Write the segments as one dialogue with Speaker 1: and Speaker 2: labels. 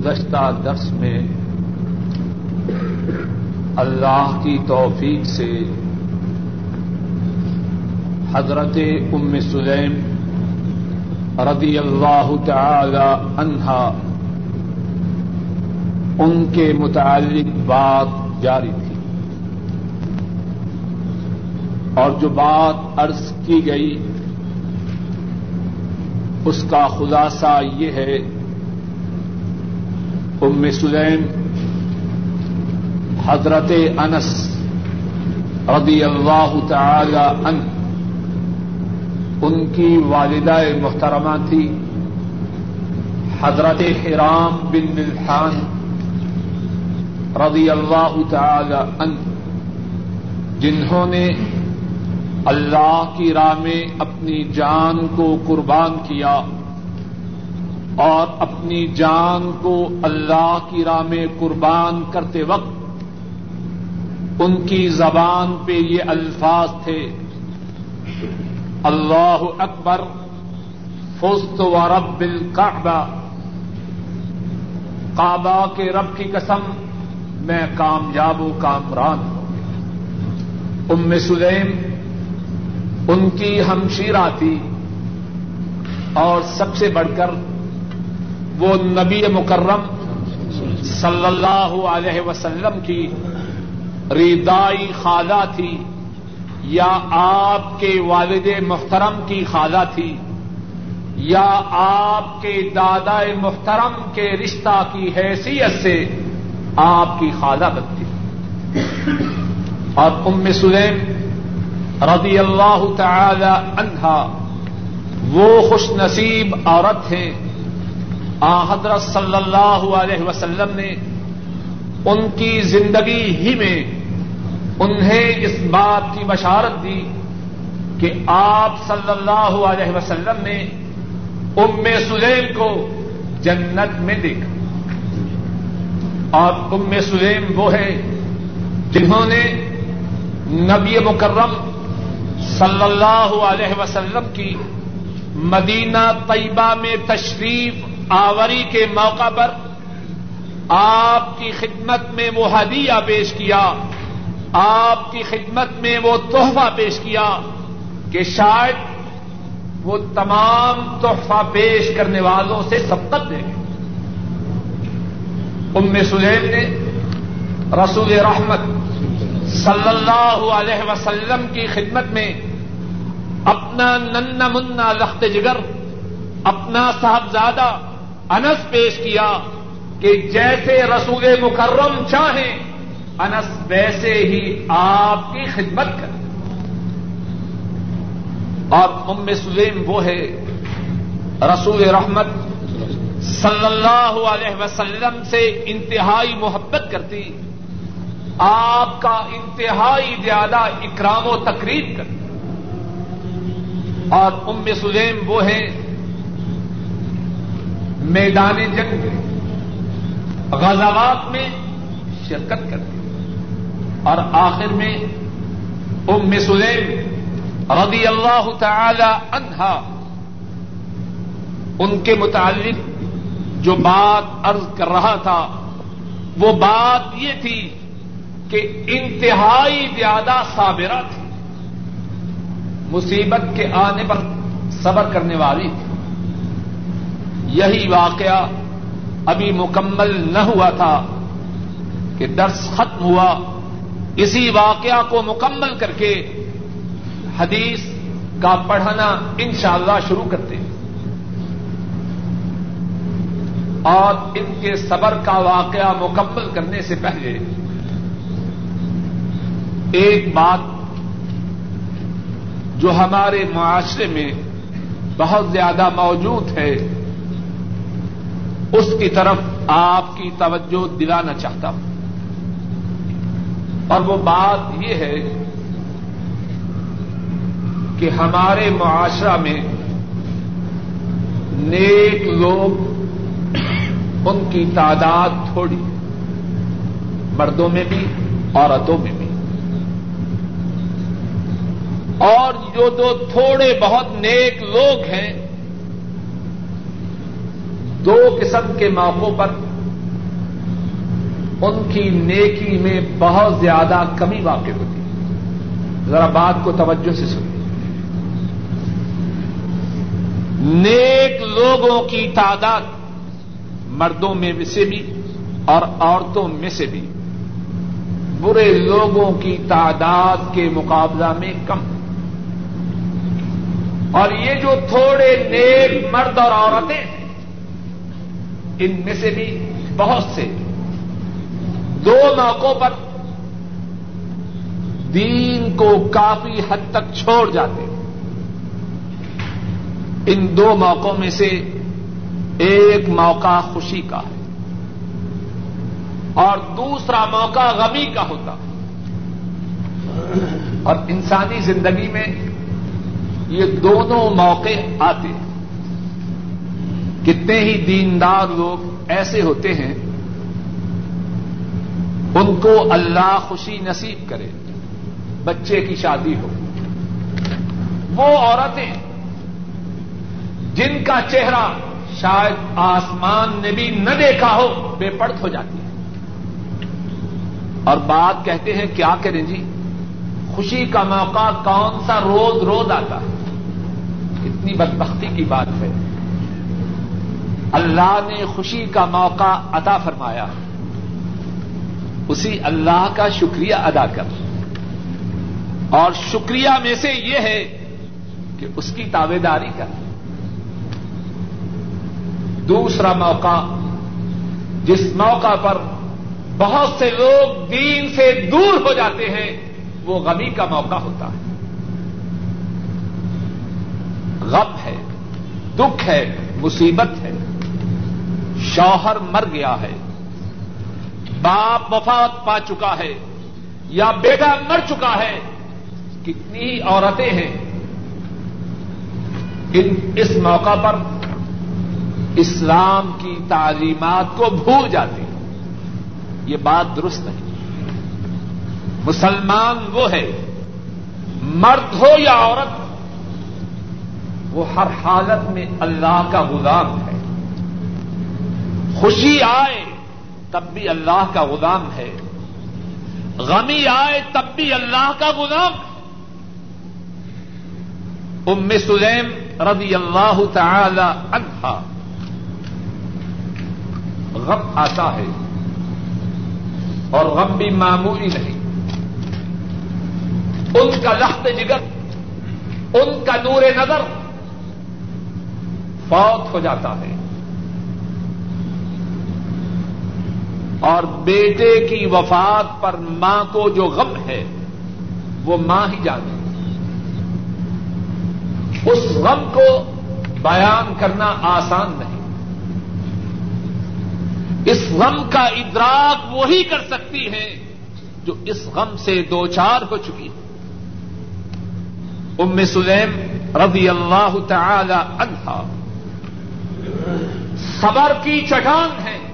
Speaker 1: گزشتہ درس میں اللہ کی توفیق سے حضرت ام سلیم رضی اللہ تعالی عنہا ان کے متعلق بات جاری تھی اور جو بات عرض کی گئی اس کا خلاصہ یہ ہے ام سلیم، حضرت انس رضی اللہ تعالی عنہ، ان کی والدہ محترمہ تھی، حضرت حرام بن ملحان رضی اللہ تعالی عنہ، جنہوں نے اللہ کی راہ میں اپنی جان کو قربان کیا۔ اور اپنی جان کو اللہ کی راہ میں قربان کرتے وقت ان کی زبان پہ یہ الفاظ تھے، اللہ اکبر فست و رب الکعبہ، کعبہ کے رب کی قسم، میں کامیاب و کامران ہوں۔ ام سلیم، ان کی ہمشیرہ تھی، اور سب سے بڑھ کر وہ نبی مکرم صلی اللہ علیہ وسلم کی ریدائی خالہ تھی یا آپ کے والد محترم کی خالہ تھی یا آپ کے دادا محترم کے رشتہ کی حیثیت سے آپ کی خالہ بنتی۔ اور ام سلیم رضی اللہ تعالی عنہا وہ خوش نصیب عورت ہیں۔ حضرت صلی اللہ علیہ وسلم نے ان کی زندگی ہی میں انہیں اس بات کی بشارت دی کہ آپ صلی اللہ علیہ وسلم نے ام سلیم کو جنت میں دیکھا۔ اور ام سلیم وہ ہے جنہوں نے نبی مکرم صلی اللہ علیہ وسلم کی مدینہ طیبہ میں تشریف آوری کے موقع پر آپ کی خدمت میں وہ ہدیہ پیش کیا، آپ کی خدمت میں وہ تحفہ پیش کیا کہ شاید وہ تمام تحفہ پیش کرنے والوں سے سبقت دے گے ام سلیل نے رسول رحمت صلی اللہ علیہ وسلم کی خدمت میں اپنا ننا منا لخت جگر، اپنا صاحبزادہ انس پیش کیا کہ جیسے رسول مکرم چاہیں، انس ویسے ہی آپ کی خدمت کر اور ام سلیم وہ ہے، رسول رحمت صلی اللہ علیہ وسلم سے انتہائی محبت کرتی، آپ کا انتہائی زیادہ اکرام و تقریب کر اور ام سلیم وہ ہیں میدان جنگ میں، غزوات میں شرکت کرتے اور آخر میں ام سلیم رضی اللہ تعالی عنہا، ان کے متعلق جو بات عرض کر رہا تھا، وہ بات یہ تھی کہ انتہائی زیادہ صابرہ تھی، مصیبت کے آنے پر صبر کرنے والی تھی۔ یہی واقعہ ابھی مکمل نہ ہوا تھا کہ درس ختم ہوا۔ اسی واقعہ کو مکمل کر کے حدیث کا پڑھنا انشاءاللہ شروع کرتے ہیں۔ اور ان کے صبر کا واقعہ مکمل کرنے سے پہلے ایک بات جو ہمارے معاشرے میں بہت زیادہ موجود ہے۔ اس کی طرف آپ کی توجہ دلانا چاہتا ہوں۔ اور وہ بات یہ ہے کہ ہمارے معاشرہ میں نیک لوگ ان کی تعداد تھوڑی، مردوں میں بھی، عورتوں میں بھی۔ اور جو دو تھوڑے بہت نیک لوگ ہیں دو قسم کے موقعوں پر ان کی نیکی میں بہت زیادہ کمی واقع ہوتی ہے۔ ذرا بات کو توجہ سے سنیے۔ نیک لوگوں کی تعداد مردوں میں سے بھی اور عورتوں میں سے بھی برے لوگوں کی تعداد کے مقابلہ میں کم۔ اور یہ جو تھوڑے نیک مرد اور عورتیں ہیں ان میں سے بھی بہت سے دو موقعوں پر دین کو کافی حد تک چھوڑ جاتے ہیں۔ ان دو موقعوں میں سے ایک موقع خوشی کا ہے اور دوسرا موقع غمی کا ہوتا ہے۔ اور انسانی زندگی میں یہ دونوں موقع آتے ہیں۔ کتنے ہی دیندار لوگ ایسے ہوتے ہیں، ان کو اللہ خوشی نصیب کرے، بچے کی شادی ہو۔ وہ عورتیں، جن کا چہرہ شاید آسمان نے بھی نہ دیکھا ہو، بے پڑت ہو جاتی ہے۔ اور بات کہتے ہیں کیا کریں جی؟ خوشی کا موقع کون سا روز روز آتا ہے؟ کتنی بدبختی کی بات ہے۔ اللہ نے خوشی کا موقع عطا فرمایا۔ اسی اللہ کا شکریہ ادا کر۔ اور شکریہ میں سے یہ ہے کہ اس کی تابے داری کر۔ دوسرا موقع، جس موقع پر بہت سے لوگ دین سے دور ہو جاتے ہیں، وہ غمی کا موقع ہوتا ہے۔ غم ہے، دکھ ہے، مصیبت ہے۔ شوہر مر گیا ہے، باپ وفات پا چکا ہے یا بیٹا مر چکا ہے، کتنی عورتیں ہیں۔ ان اس موقع پر اسلام کی تعلیمات کو بھول جاتی یہ بات درست نہیں۔ مسلمان وہ ہے، مرد ہو یا عورت، وہ ہر حالت میں اللہ کا غلام ہے۔ خوشی آئے تب بھی اللہ کا غلام ہے۔ غمی آئے تب بھی اللہ کا غلام۔ ہے ام سلیم رضی اللہ تعالی عنہا۔ غم آتا ہے اور غم بھی معمولی نہیں۔ ان کا لخت جگر، ان کا نور نظر فوت ہو جاتا ہے۔ اور بیٹے کی وفات پر ماں کو جو غم ہے، وہ ماں ہی جانے اس غم کو بیان کرنا آسان نہیں۔ اس غم کا ادراک وہی کر سکتی ہے جو اس غم سے دو چار ہو چکی ہے۔ ام سلیم رضی اللہ تعالی عنہا، صبر کی چٹان ہے۔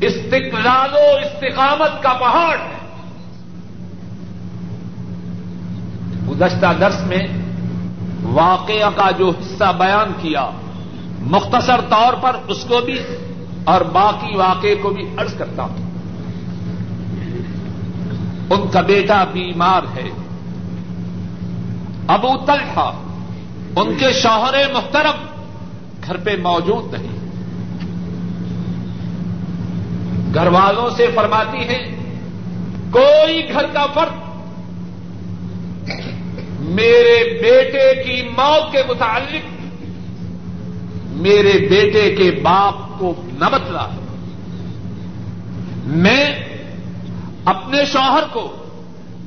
Speaker 1: استقلال و استقامت کا پہاڑ ہے۔ گزشتہ درس میں واقعہ کا جو حصہ بیان کیا، مختصر طور پر اس کو بھی اور باقی واقعے کو بھی ارض کرتا ہوں۔ ان کا بیٹا بیمار ہے۔ ابو طلحہ ان کے شوہر محترم گھر پہ موجود نہیں۔ گھر والوں سے فرماتی ہیں، کوئی گھر کا فرد میرے بیٹے کی موت کے متعلق میرے بیٹے کے باپ کو نہ بتلا۔ میں اپنے شوہر کو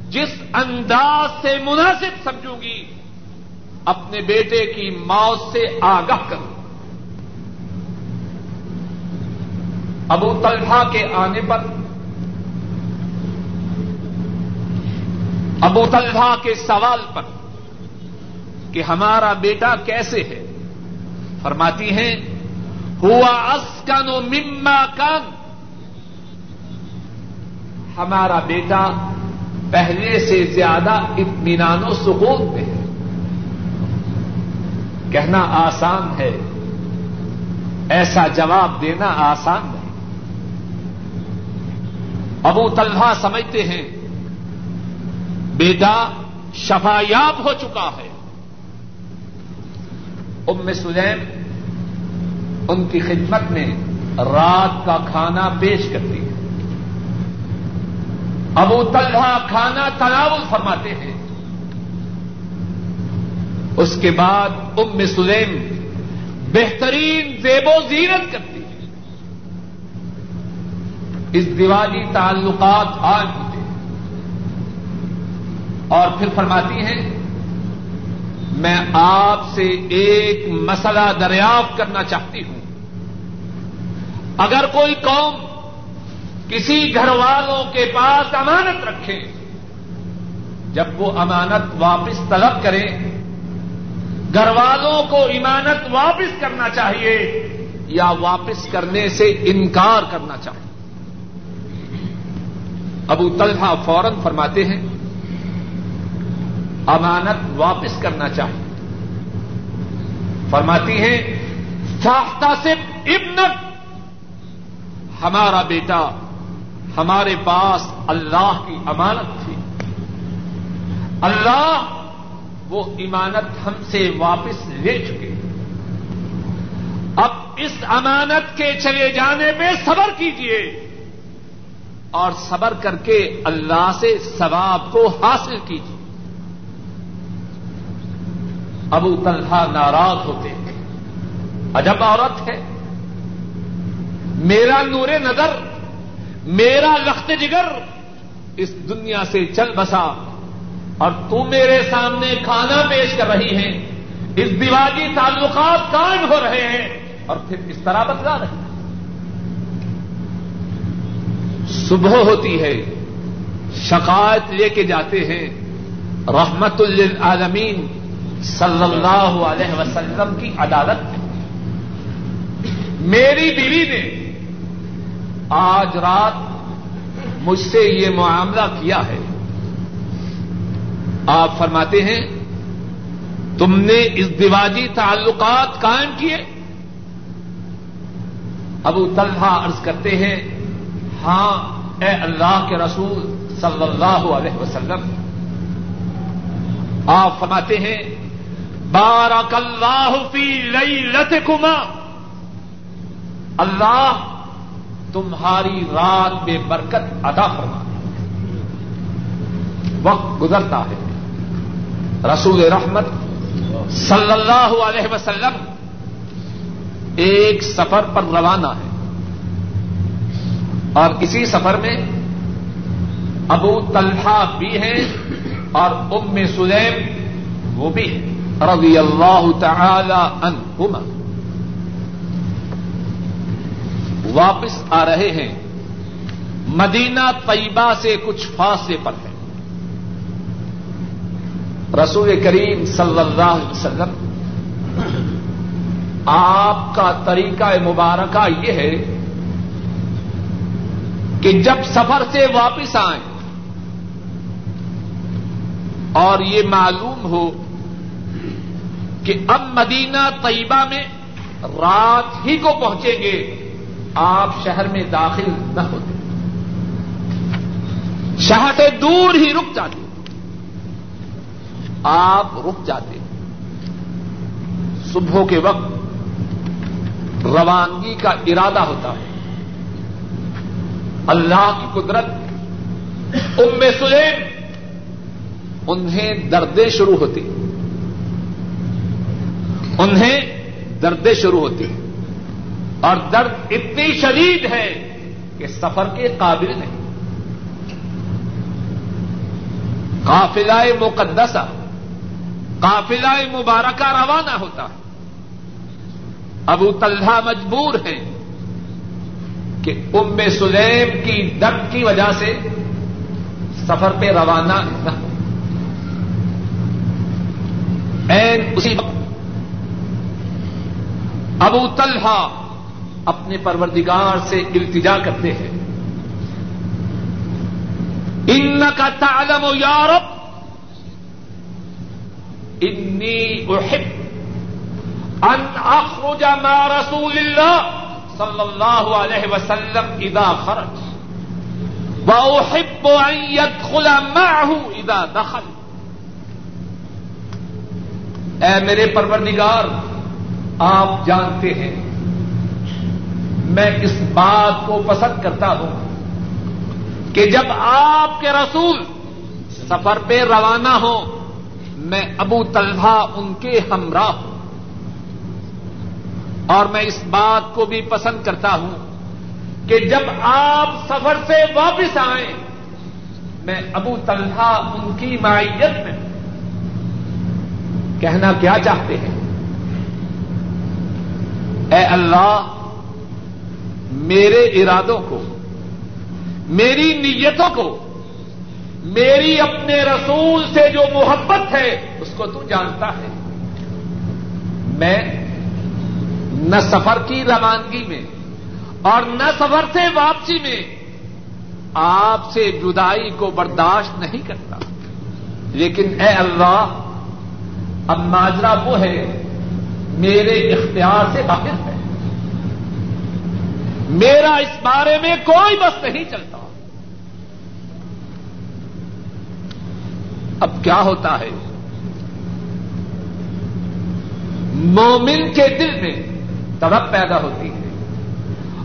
Speaker 1: جس انداز سے مناسب سمجھوں گی، اپنے بیٹے کی موت سے آگاہ کروں۔ ابو طلحہ کے آنے پر ابو طلحہ کے سوال پر کہ ہمارا بیٹا کیسے ہے؟ فرماتی ہیں، ہوا اسکن و مما کان۔ ہمارا بیٹا پہلے سے زیادہ اطمینان و سکون میں ہے۔ کہنا آسان ہے، ایسا جواب دینا آسان نہیں ابو طلحہ سمجھتے ہیں، بیٹا شفایاب ہو چکا ہے۔ ام سلیم ان کی خدمت میں رات کا کھانا پیش کرتی ہے ابو طلحہ کھانا تناول فرماتے ہیں۔ اس کے بعد ام سلیم بہترین زیب و زینت کرتی ہے اس دیوالی تعلقات آج ہوتے ہیں۔ اور پھر فرماتی ہیں، میں آپ سے ایک مسئلہ دریافت کرنا چاہتی ہوں۔ اگر کوئی قوم کسی گھر والوں کے پاس امانت رکھے، جب وہ امانت واپس طلب کرے، گھر والوں کو امانت واپس کرنا چاہیے یا واپس کرنے سے انکار کرنا چاہیے۔ ابو طلحہ فوراً فرماتے ہیں، امانت واپس کرنا چاہیے۔ فرماتی ہیں چاہتا سے ابنت ہمارا بیٹا، ہمارے پاس اللہ کی امانت تھی۔ اللہ وہ امانت ہم سے واپس لے چکے۔ اب اس امانت کے چلے جانے پہ صبر کیجیے اور صبر کر کے اللہ سے ثواب کو حاصل کیجیے۔ ابو طلحہ ناراض ہوتے ہیں۔ عجب عورت ہے۔ میرا نور نظر، میرا لخت جگر، اس دنیا سے چل بسا۔ اور تم میرے سامنے کھانا پیش کر رہی ہیں۔ اس دیوالی تعلقات قائم ہو رہے ہیں۔ اور پھر اس طرح بدلا رہے ہیں۔ صبح ہوتی ہے، شکایت لے کے جاتے ہیں۔ رحمت للعالمین صلی اللہ علیہ وسلم کی عدالت میری بیوی نے آج رات مجھ سے یہ معاملہ کیا ہے۔ آپ فرماتے ہیں، تم نے اس دیواجی تعلقات قائم کیے؟ ابو طلحہ عرض کرتے ہیں ہاں اے اللہ کے رسول صلی اللہ علیہ وسلم، آپ فرماتے ہیں بارک اللہ فی لئی لت اللہ تمہاری رات میں برکت ادا فرما وقت گزرتا ہے۔ رسول رحمت صلی اللہ علیہ وسلم، ایک سفر پر روانہ ہے۔ اور اسی سفر میں ابو طلحہ بھی ہیں اور ام سلیم وہ بھی ہے رضی اللہ تعالی عنہما۔ واپس آ رہے ہیں۔ مدینہ طیبہ سے کچھ فاصلے پر ہے رسول کریم صلی اللہ علیہ وسلم، آپ کا طریقہ مبارکہ یہ ہے کہ جب سفر سے واپس آئیں اور یہ معلوم ہو کہ اب مدینہ طیبہ میں رات ہی کو پہنچیں گے، آپ شہر میں داخل نہ ہوتے۔ شہر سے دور ہی رک جاتے۔ آپ رک جاتے۔ صبح کے وقت روانگی کا ارادہ ہوتا ہے۔ اللہ کی قدرت، ام سلیم، انہیں دردیں شروع ہوتی۔ انہیں دردیں شروع ہوتی۔ اور درد اتنی شدید ہے کہ سفر کے قابل نہیں۔ قافلہ مقدسہ قافلہ مبارکہ روانہ ہوتا۔ ہے ابو طلحہ مجبور ہیں۔ کہ ام سلیم کی درد کی وجہ سے سفر پہ روانہ نہ ہو۔ اسی وقت ابو طلحہ اپنے پروردگار سے التجا کرتے ہیں۔ ان کا تعلم و یارب انی احب ان اخرج مع رسول اللہ صلی اللہ علیہ وسلم ادا خرج. وأحب أن يدخل معه إذا دخل. اے میرے پروردگار، آپ جانتے ہیں، میں اس بات کو پسند کرتا ہوں کہ جب آپ کے رسول سفر پہ روانہ ہو میں ابو طلحہ ان کے ہمراہ ہوں۔ اور میں اس بات کو بھی پسند کرتا ہوں کہ جب آپ سفر سے واپس آئیں، میں ابو طلحہ ان کی معیت میں کہنا کیا چاہتے ہیں؟ اے اللہ، میرے ارادوں کو، میری نیتوں کو، میری اپنے رسول سے جو محبت ہے، اس کو تو جانتا ہے۔ میں نہ سفر کی روانگی میں اور نہ سفر سے واپسی میں آپ سے جدائی کو برداشت نہیں کرتا۔ لیکن اے اللہ، اب ماجرا وہ ہے، میرے اختیار سے باہر ہے۔ میرا اس بارے میں کوئی بس نہیں چلتا۔ اب کیا ہوتا ہے؟ مومن کے دل میں تڑپ پیدا ہوتی ہے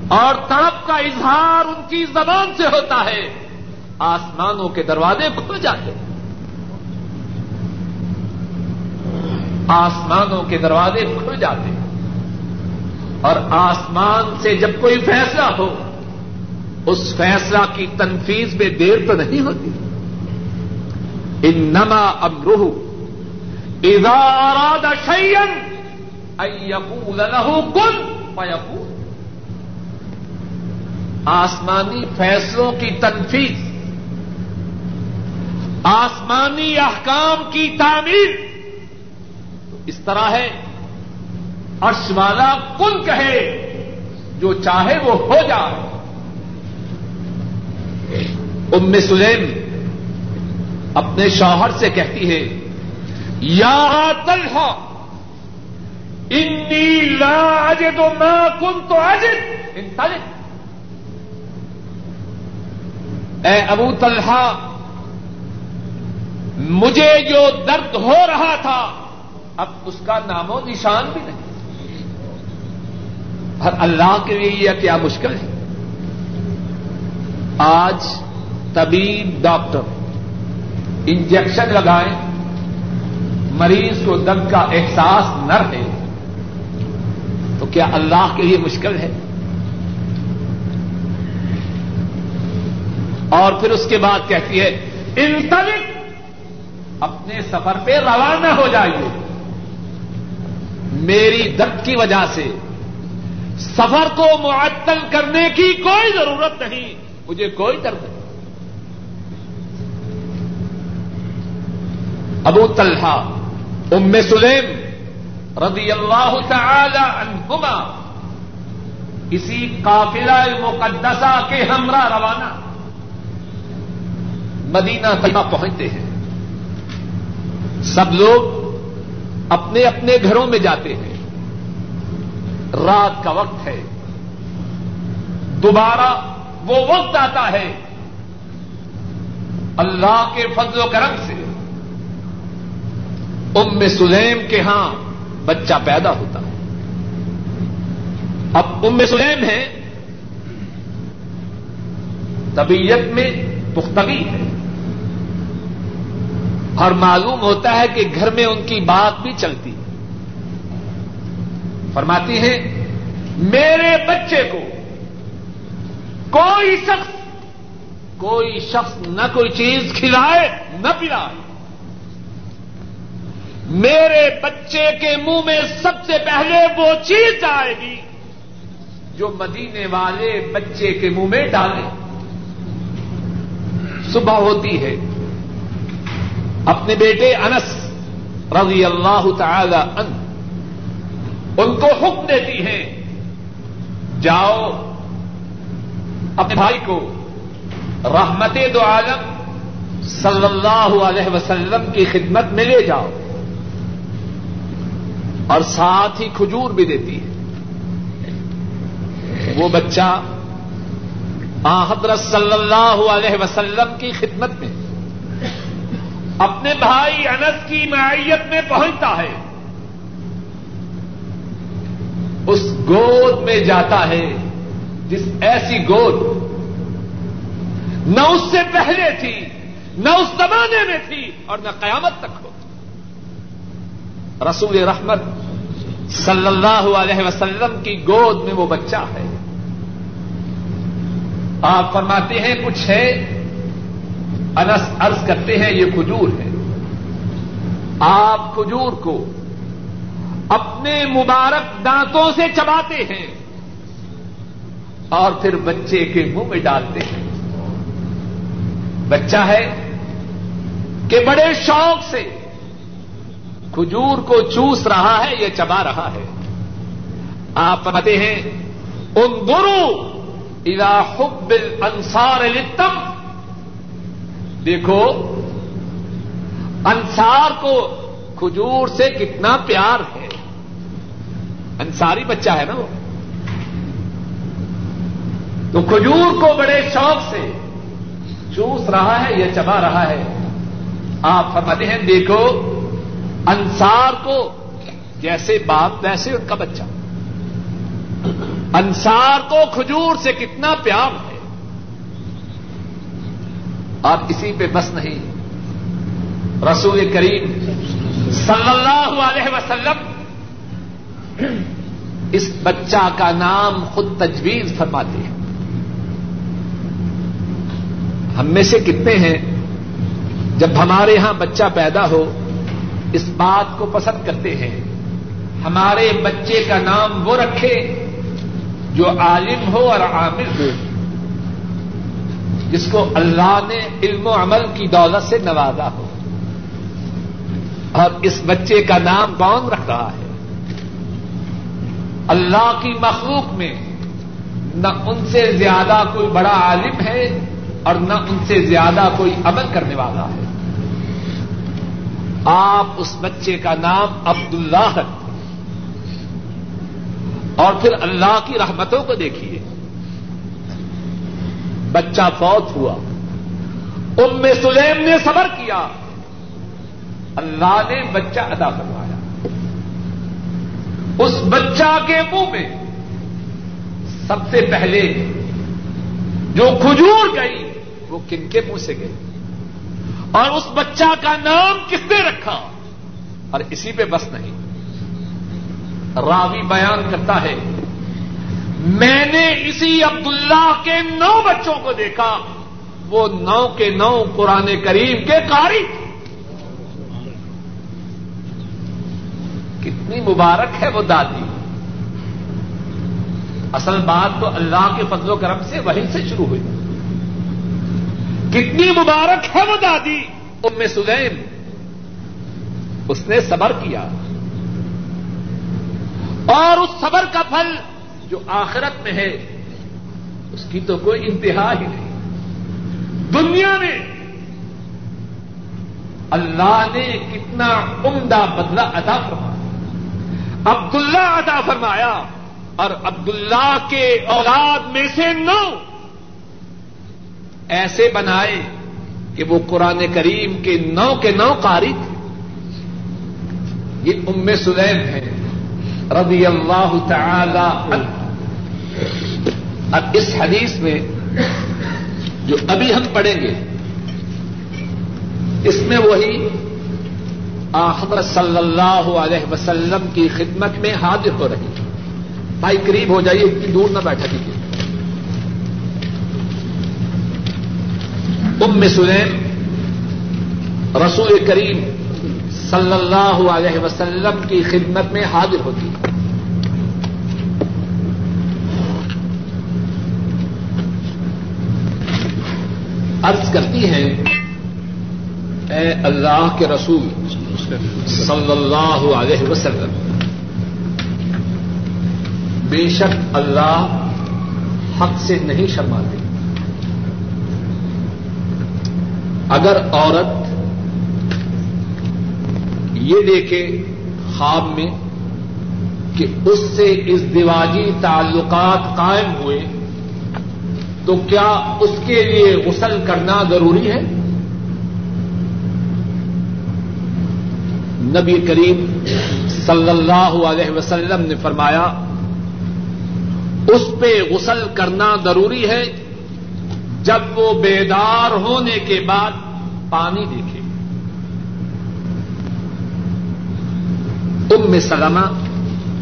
Speaker 1: اور تڑپ کا اظہار ان کی زبان سے ہوتا ہے آسمانوں کے دروازے کھل جاتے ہیں۔ آسمانوں کے دروازے کھل جاتے ہیں۔ اور آسمان سے جب کوئی فیصلہ ہو، اس فیصلہ کی تنفیذ میں دیر تو نہیں ہوتی۔ ان نما امروہ اذا اراد شيئا ان يقول آسمانی فیصلوں کی تنفیذ، آسمانی احکام کی تعمیر. اس طرح ہے، عرش والا کن کہے، جو چاہے وہ ہو جائے. ام سلیم اپنے شوہر سے کہتی ہے، یا طلحہ لا اجد ما كنت اجد انطلق اے ابو طلحہ، مجھے جو درد ہو رہا تھا، اب اس کا نام و نشان بھی نہیں۔ اور اللہ کے لیے یہ کیا مشکل ہے؟ آج طبیب، ڈاکٹر، انجیکشن لگائیں، مریض کو دم کا احساس نہ رہے۔ تو کیا اللہ کے لیے مشکل ہے؟ اور پھر اس کے بعد کہتی ہے انتلک اپنے سفر پہ روانہ ہو جائیے۔ میری درد کی وجہ سے سفر کو معطل کرنے کی کوئی ضرورت نہیں۔ مجھے کوئی درد نہیں۔ ابو طلحہ، ام سلیم رضی اللہ تعالی عنہما، اسی قافلہ مقدسہ کے ہمراہ روانہ۔ مدینہ طیبہ پہنچتے ہیں۔ سب لوگ اپنے اپنے گھروں میں جاتے ہیں۔ رات کا وقت ہے۔ دوبارہ وہ وقت آتا ہے۔ اللہ کے فضل و کرم سے۔ ام سلیم کے ہاں بچہ پیدا ہوتا ہے۔ اب ام سلیم ہے۔ طبیعت میں پختگی ہے۔ اور معلوم ہوتا ہے کہ گھر میں ان کی بات بھی چلتی ہے۔ فرماتی ہے میرے بچے کو کوئی شخص کوئی شخص نہ کوئی چیز کھلائے، نہ پلائے۔ میرے بچے کے منہ میں سب سے پہلے وہ چیز آئے گی جو مدینے والے بچے کے منہ میں ڈالے۔ صبح ہوتی ہے۔ اپنے بیٹے انس رضی اللہ تعالی ان ان کو حکم دیتی ہیں، جاؤ اپنے بھائی کو رحمت دو عالم صلی اللہ علیہ وسلم کی خدمت میں لے جاؤ۔ اور ساتھ ہی کھجور بھی دیتی ہے۔ وہ بچہ آ حضرت صلی اللہ علیہ وسلم کی خدمت میں اپنے بھائی انس کی معیت میں پہنچتا ہے۔ اس گود میں جاتا ہے، جس ایسی گود نہ اس سے پہلے تھی، نہ اس زمانے میں تھی اور نہ قیامت تک۔ رسول رحمت صلی اللہ علیہ وسلم کی گود میں وہ بچہ ہے۔ آپ فرماتے ہیں، کچھ ہے؟ انس ارض کرتے ہیں، یہ کھجور ہے۔ آپ کھجور کو اپنے مبارک دانتوں سے چباتے ہیں اور پھر بچے کے منہ میں ڈالتے ہیں۔ بچہ ہے کہ بڑے شوق سے کھجور کو چوس رہا ہے یا چبا رہا ہے۔ آپ پتے ہیں ان گرو الا حب انصار لتم دیکھو، انصار کو کھجور سے کتنا پیار ہے۔ انصاری بچہ ہے نا وہ۔ تو کھجور کو بڑے شوق سے چوس رہا ہے یا چبا رہا ہے۔ آپ فرماتے ہیں، دیکھو انصار کو جیسے باپ ویسے ان کا بچہ۔ انصار کو کھجور سے کتنا پیار ہے۔ آپ اسی پہ بس نہیں۔ رسول کریم صلی اللہ علیہ وسلم اس بچہ کا نام خود تجویز فرماتے ہیں۔ ہم میں سے کتنے ہیں؟ جب ہمارے یہاں بچہ پیدا ہو اس بات کو پسند کرتے ہیں۔ ہمارے بچے کا نام وہ رکھے جو عالم ہو اور عامر ہو، جس کو اللہ نے علم و عمل کی دولت سے نوازا ہو۔ اور اس بچے کا نام کون رکھ رہا ہے؟ اللہ کی مخلوق میں نہ ان سے زیادہ کوئی بڑا عالم ہے اور نہ ان سے زیادہ کوئی عمل کرنے والا ہے۔ آپ اس بچے کا نام عبد اللہ اور پھر اللہ کی رحمتوں کو دیکھیے۔ بچہ فوت ہوا۔ ام سلیم نے صبر کیا۔ اللہ نے بچہ ادا کروایا اس بچہ کے منہ میں سب سے پہلے جو کھجور گئی وہ کن کے منہ سے گئی؟ اور اس بچہ کا نام کس نے رکھا؟ اور اسی پہ بس نہیں۔ راوی بیان کرتا ہے، میں نے اسی عبداللہ کے نو بچوں کو دیکھا، وہ نو کے نو قرآن کریم کے کاری کتنی مبارک ہے وہ دادی۔ اصل بات تو اللہ کے فضل و کرم سے وہیں سے شروع ہوئی۔ کتنی مبارک ہے وہ دادی؟ ام سلیم، اس نے صبر کیا۔ اور اس صبر کا پھل جو آخرت میں ہے، اس کی تو کوئی انتہا ہی نہیں۔ دنیا میں اللہ نے کتنا عمدہ بدلہ ادا فرمایا۔ عبداللہ ادا فرمایا اور عبداللہ کے اولاد میں سے نو ایسے بنائے کہ وہ قرآن کریم کے نو کے نو قاری تھے۔ یہ ام سلیم ہے۔ رضی اللہ تعالی اب اس حدیث میں جو ابھی ہم پڑھیں گے، اس میں وہی آخر صلی اللہ علیہ وسلم کی خدمت میں حاضر ہو رہی۔ بھائی قریب ہو جائیے، اتنی دور نہ بیٹھا دیجیے ام سلیم، رسول کریم صلی اللہ علیہ وسلم کی خدمت میں حاضر ہوتی۔ عرض کرتی ہیں، اے اللہ کے رسول صلی اللہ علیہ وسلم، بے شک اللہ حق سے نہیں شرماتے۔ اگر عورت یہ دیکھے خواب میں کہ اس سے اس دیواجی تعلقات قائم ہوئے، تو کیا اس کے لیے غسل کرنا ضروری ہے؟ نبی کریم صلی اللہ علیہ وسلم نے فرمایا، اس پہ غسل کرنا ضروری ہے جب وہ بیدار ہونے کے بعد پانی دیکھے۔ ام سلمہ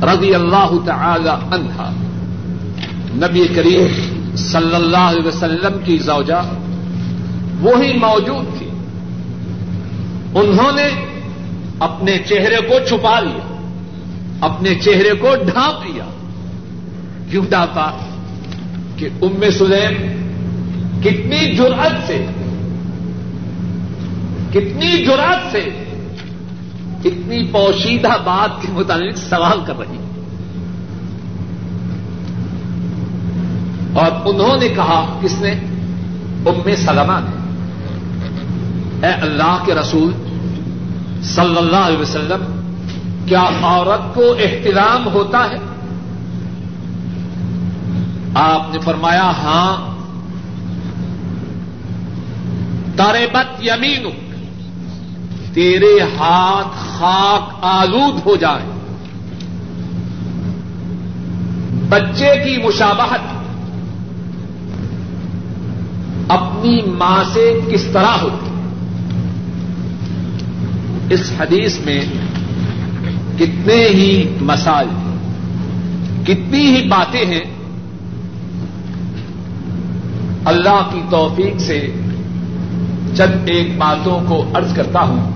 Speaker 1: رضی اللہ تعالی عنہا، نبی کریم صلی اللہ علیہ وسلم کی زوجہ وہی موجود تھی۔ انہوں نے اپنے چہرے کو چھپا لیا، اپنے چہرے کو ڈھانپ لیا۔ کیوں ڈانپا کہ ام سلیم کتنی جرأت سے، کتنی جرأت سے اتنی پوشیدہ بات کے متعلق سوال کر رہی اور انہوں نے کہا، کس نے؟ ام سلمہ نے۔ اے اللہ کے رسول، صلی اللہ علیہ وسلم، کیا عورت کو احترام ہوتا ہے؟ آپ نے فرمایا ہاں تارے بت یمین تیرے ہاتھ خاک آلود ہو جائے بچے کی مشابہت۔ اپنی ماں سے کس طرح ہوتی اس حدیث میں کتنے ہی مسائل، کتنی ہی باتیں ہیں۔ اللہ کی توفیق سے چند ایک باتوں کو ارض کرتا ہوں،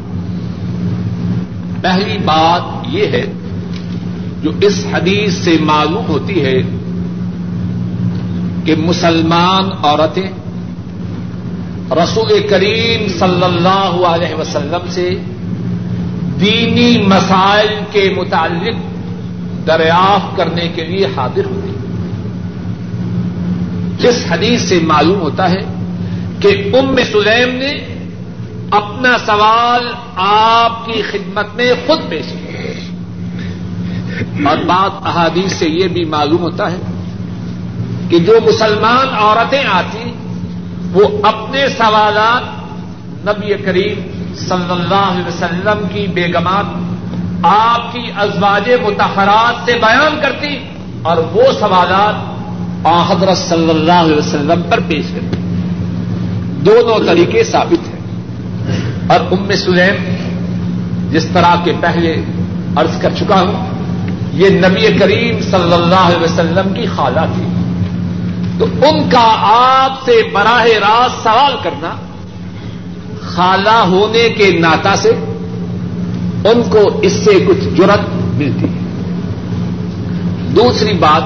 Speaker 1: پہلی بات یہ ہے، جو اس حدیث سے معلوم ہوتی ہے کہ مسلمان عورتیں رسول کریم صلی اللہ علیہ وسلم سے دینی مسائل کے متعلق دریافت کرنے کے لیے حاضر ہوتی جس حدیث سے معلوم ہوتا ہے کہ ام سلیم نے اپنا سوال آپ کی خدمت میں خود پیش کیا۔ اور بات احادیث سے یہ بھی معلوم ہوتا ہے کہ جو مسلمان عورتیں آتی، وہ اپنے سوالات نبی کریم صلی اللہ علیہ وسلم کی بیگمات، آپ کی ازواج متحرات سے بیان کرتی اور وہ سوالات حضرت صلی اللہ علیہ وسلم پر پیش کرتی۔ دونوں طریقے ثابت ہیں۔ اور ام سلیم جس طرح کے پہلے عرض کر چکا ہوں، یہ نبی کریم صلی اللہ علیہ وسلم کی خالہ تھی۔ تو ان کا آپ سے براہ راست سوال کرنا، خالہ ہونے کے ناتا سے ان کو اس سے کچھ جرت ملتی۔ ہے دوسری بات،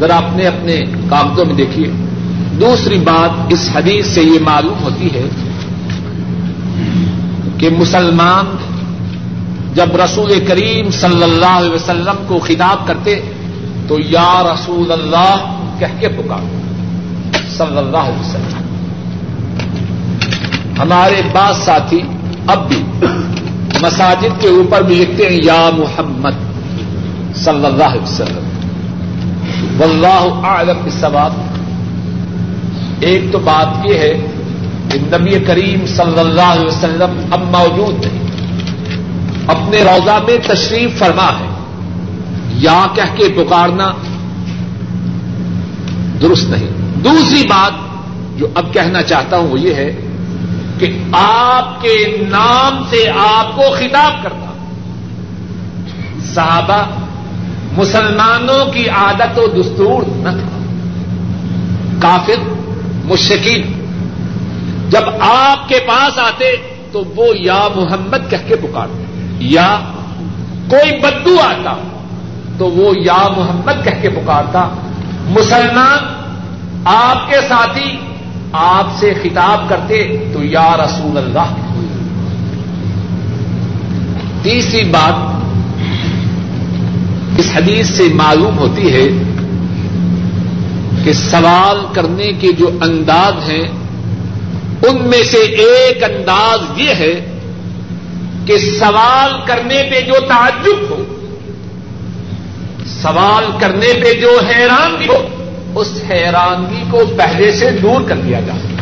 Speaker 1: ذرا اپنے اپنے کاغذوں میں دیکھیے۔ دوسری بات اس حدیث سے یہ معلوم ہوتی ہے کہ مسلمان جب رسول کریم صلی اللہ علیہ وسلم کو خطاب کرتے تو یا رسول اللہ کہہ کے پکار صلی اللہ علیہ وسلم۔ ہمارے بعض ساتھی اب بھی مساجد کے اوپر بھی لکھتے ہیں، یا محمد صلی اللہ علیہ وسلم۔ واللہ اعلم بالصواب ایک تو بات یہ ہے کہ نبی کریم صلی اللہ علیہ وسلم اب موجود نہیں۔ اپنے روزہ میں تشریف فرما ہے۔ یا کہہ کے پکارنا درست نہیں۔ دوسری بات جو اب کہنا چاہتا ہوں وہ یہ ہے کہ آپ کے نام سے آپ کو خطاب کرتا۔ صحابہ مسلمانوں کی عادت و دستور نہ تھا۔ کافر مشکین جب آپ کے پاس آتے تو وہ یا محمد کہہ کے پکارتے، یا کوئی بدو آتا تو وہ یا محمد کہہ کے پکارتا، مسلمان، آپ کے ساتھی آپ سے خطاب کرتے تو یا رسول اللہ۔ تیسری بات، اس حدیث سے معلوم ہوتی ہے کہ سوال کرنے کے جو انداز ہیں، ان میں سے ایک انداز یہ ہے کہ سوال کرنے پہ جو تعجب ہو، سوال کرنے پہ جو حیران ہو، اس حیرانگی کو پہلے سے دور کر دیا جائے۔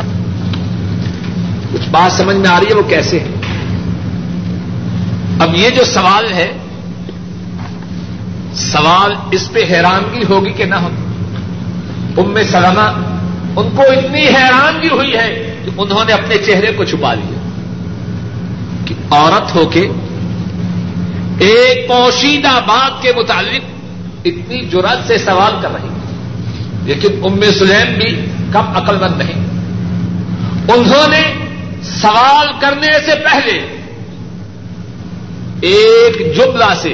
Speaker 1: کچھ بات سمجھ میں آ رہی ہے، وہ کیسے ہے؟ اب یہ جو سوال ہے، سوال اس پہ حیرانگی ہوگی کہ نہ ہوگی۔ ام سلمہ، ان کو اتنی حیرانگی ہوئی ہے کہ انہوں نے اپنے چہرے کو چھپا لیا کہ عورت ہو کے ایک پوشیدہ بات کے متعلق اتنی جرات سے سوال کر رہی لیکن ام سلیم بھی کم عقل مند نہیں۔ انہوں نے سوال کرنے سے پہلے ایک جملہ سے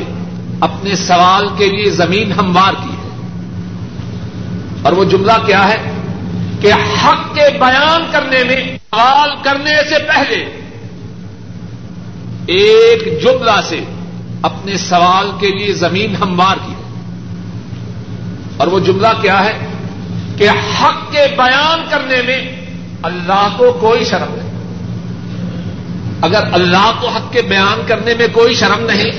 Speaker 1: اپنے سوال کے لیے زمین ہموار کی۔ اور وہ جملہ کیا ہے کہ حق کے بیان کرنے میں، سوال کرنے سے پہلے ایک جملہ سے اپنے سوال کے لیے زمین ہموار کی ہے اور وہ جملہ کیا ہے کہ حق کے بیان کرنے میں اللہ کو کوئی شرم نہیں۔ اگر اللہ کو حق کے بیان کرنے میں کوئی شرم نہیں،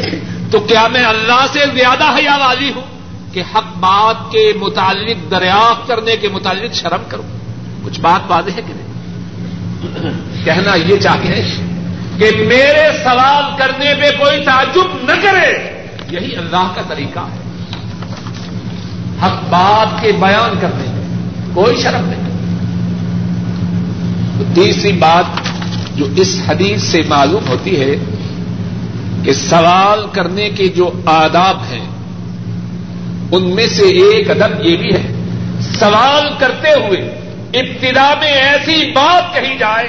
Speaker 1: تو کیا میں اللہ سے زیادہ حیا والی ہوں؟ کہ حق بات کے متعلق دریافت کرنے کے متعلق شرم کروں۔ کچھ بات واضح ہے کہ نہیں؟ کہنا یہ چاہیے کہ میرے سوال کرنے میں کوئی تعجب نہ کرے۔ یہی اللہ کا طریقہ ہے۔ حق بات کے بیان کرنے میں کوئی شرم نہیں۔ تیسری بات جو اس حدیث سے معلوم ہوتی ہے کہ سوال کرنے کے جو آداب ہیں ان میں سے ایک ادب یہ بھی ہے، سوال کرتے ہوئے ابتدا میں ایسی بات کہی جائے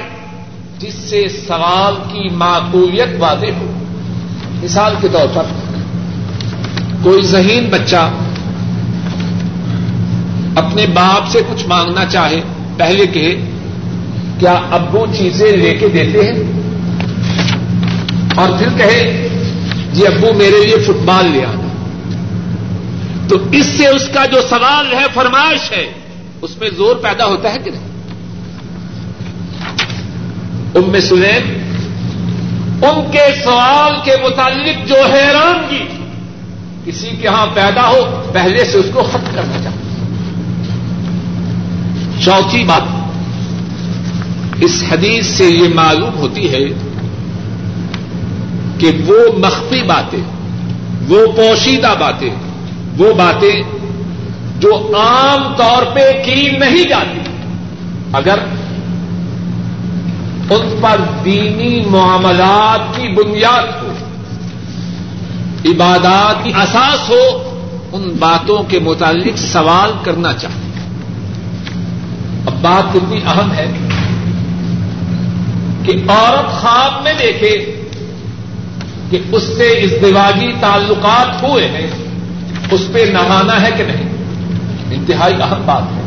Speaker 1: جس سے سوال کی معقولیت واضح ہو۔ مثال کے طور پر، کوئی ذہین بچہ اپنے باپ سے کچھ مانگنا چاہے، پہلے کہے، کیا ابو چیزیں لے کے دیتے ہیں؟ اور پھر کہے جی ابو میرے لیے فٹ بال لے آنا تو اس سے اس کا جو سوال ہے، فرمائش ہے، اس میں زور پیدا ہوتا ہے کہ نہیں؟ ام سلیم، ان کے سوال کے متعلق جو حیرانگی کسی کے ہاں پیدا ہو، پہلے سے اس کو ختم کرنا چاہتے چوتھی بات، اس حدیث سے یہ معلوم ہوتی ہے کہ وہ مخفی باتیں، وہ پوشیدہ باتیں وہ باتیں جو عام طور پہ کی نہیں جاتی۔ اگر ان پر دینی معاملات کی بنیاد ہو، عبادات کی اساس ہو، ان باتوں کے متعلق سوال کرنا چاہتے اب بات کتنی اہم ہے کہ عورت خواب میں دیکھے کہ اس سے اس تعلقات ہوئے ہیں۔ اس پہ نہانا ہے کہ نہیں؟ انتہائی اہم بات ہے۔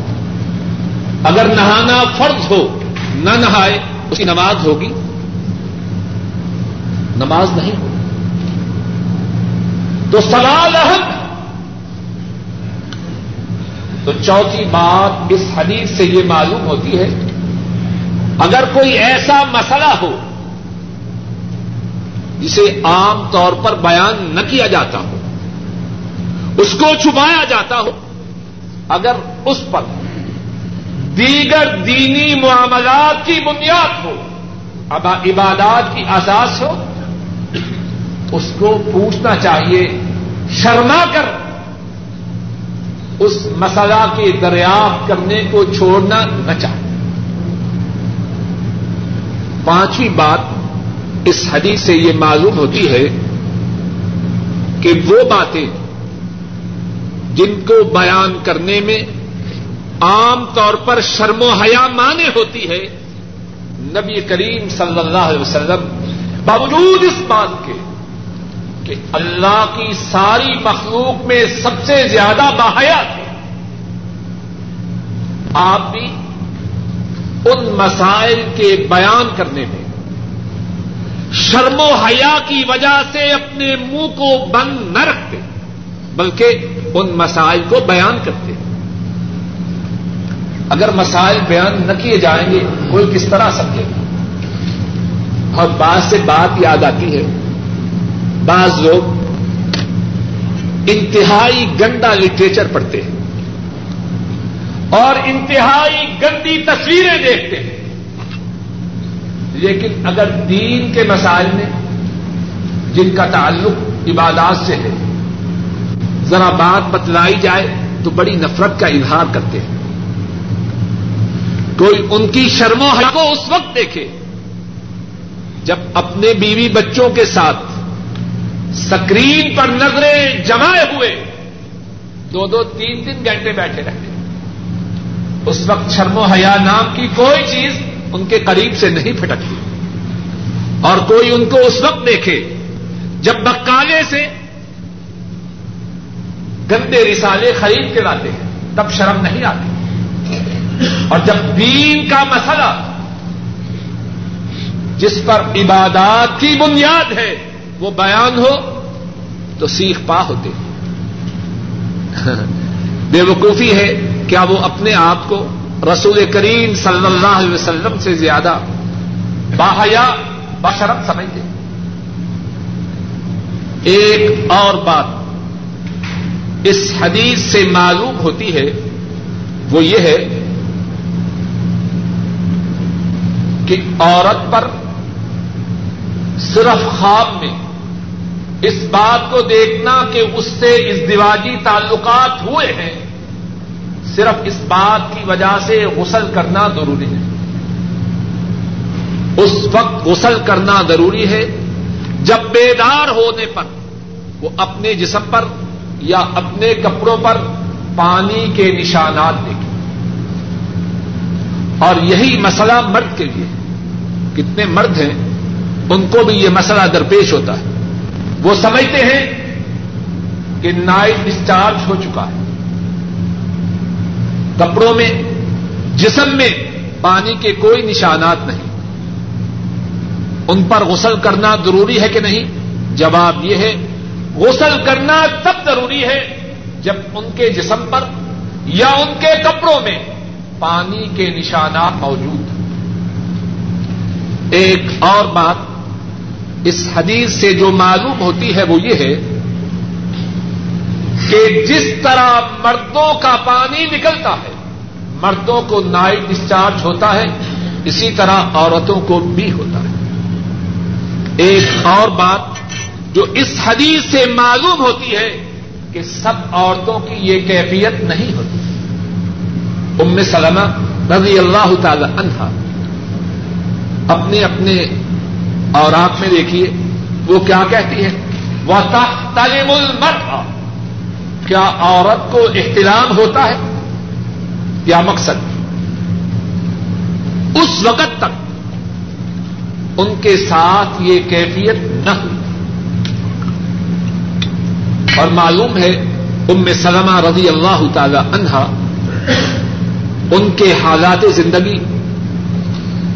Speaker 1: اگر نہانا فرض ہو، نہ نہائے، اس کی نماز ہوگی؟ نماز نہیں۔ ہوگی تو سوال اہم۔ تو چوتھی بات اس حدیث سے یہ معلوم ہوتی ہے، اگر کوئی ایسا مسئلہ ہو، جسے عام طور پر بیان نہ کیا جاتا ہو اس کو چھپایا جاتا ہو۔ اگر اس پر دیگر دینی معاملات کی بنیاد ہو، اب عبادات کی اساس ہو، اس کو پوچھنا چاہیے، شرما کر اس مسئلہ کی دریافت کرنے کو چھوڑنا نہ چاہیے۔ پانچویں بات اس حدیث سے یہ معلوم ہوتی ہے کہ وہ باتیں جن کو بیان کرنے میں عام طور پر شرم و حیا مانے ہوتی ہے۔ نبی کریم صلی اللہ علیہ وسلم باوجود اس بات کے کہ اللہ کی ساری مخلوق میں سب سے زیادہ باحیا تھے آپ بھی ان مسائل کے بیان کرنے میں شرم و حیا کی وجہ سے اپنے منہ کو بند نہ رکھتے۔ بلکہ ان مسائل کو بیان کرتے اگر مسائل بیان نہ کیے جائیں گے، کوئی کس طرح سمجھے گا؟ اور بعض سے بات یاد آتی ہے۔ بعض لوگ انتہائی گندا لٹریچر پڑھتے ہیں۔ اور انتہائی گندی تصویریں دیکھتے ہیں۔ لیکن اگر دین کے مسائل میں، جن کا تعلق عبادات سے ہے ذرا بات بتلائی جائے تو بڑی نفرت کا اظہار کرتے ہیں۔ کوئی ان کی شرم و حیا کو اس وقت دیکھے جب اپنے بیوی بچوں کے ساتھ سکرین پر نظریں جمائے ہوئے دو دو تین تین گھنٹے بیٹھے رہتے اس وقت شرم و حیا نام کی کوئی چیز ان کے قریب سے نہیں پھٹکتی۔ اور کوئی ان کو اس وقت دیکھے جب بکالے سے گندے رسالے خرید کے لاتے ہیں، تب شرم نہیں آتی۔ اور جب دین کا مسئلہ جس پر عبادات کی بنیاد ہے، وہ بیان ہو، تو سیخ پا ہوتے بے وقوفی ہے، کیا وہ اپنے آپ کو رسول کریم صلی اللہ علیہ وسلم سے زیادہ باحیا بشرم سمجھتے ایک اور بات۔ اس حدیث سے معلوم ہوتی ہے، وہ یہ ہے کہ عورت پر صرف خواب میں اس بات کو دیکھنا کہ اس سے اس دیواجی تعلقات ہوئے ہیں، صرف اس بات کی وجہ سے غسل کرنا ضروری ہے۔ اس وقت غسل کرنا ضروری ہے، جب بیدار ہونے پر، وہ اپنے جسم پر یا اپنے کپڑوں پر پانی کے نشانات دیکھیں۔ اور یہی مسئلہ مرد کے لیے کتنے مرد ہیں، ان کو بھی یہ مسئلہ درپیش ہوتا ہے۔ وہ سمجھتے ہیں کہ نائٹ ڈسچارج ہو چکا ہے۔ کپڑوں میں، جسم میں پانی کے کوئی نشانات نہیں۔ ان پر غسل کرنا ضروری ہے کہ نہیں؟ جواب یہ ہے غسل کرنا تب ضروری ہے جب ان کے جسم پر یا ان کے کپڑوں میں پانی کے نشانات موجود ایک اور بات اس حدیث سے جو معلوم ہوتی ہے وہ یہ ہے کہ جس طرح مردوں کا پانی نکلتا ہے، مردوں کو نائٹ ڈسچارج ہوتا ہے، اسی طرح عورتوں کو بھی ہوتا ہے۔ ایک اور بات جو اس حدیث سے معلوم ہوتی ہے کہ سب عورتوں کی یہ کیفیت نہیں ہوتی۔ ام سلمہ رضی اللہ تعالی عنہا اپنے اپنے اوراق میں دیکھیے، وہ کیا کہتی ہے وہ تعلیم المرء۔ کیا عورت کو احترام ہوتا ہے؟ کیا مقصد؟ اس وقت تک ان کے ساتھ یہ کیفیت نہ ہوئی۔ اور معلوم ہے ام سلمہ رضی اللہ تعالی عنہا، ان کے حالات زندگی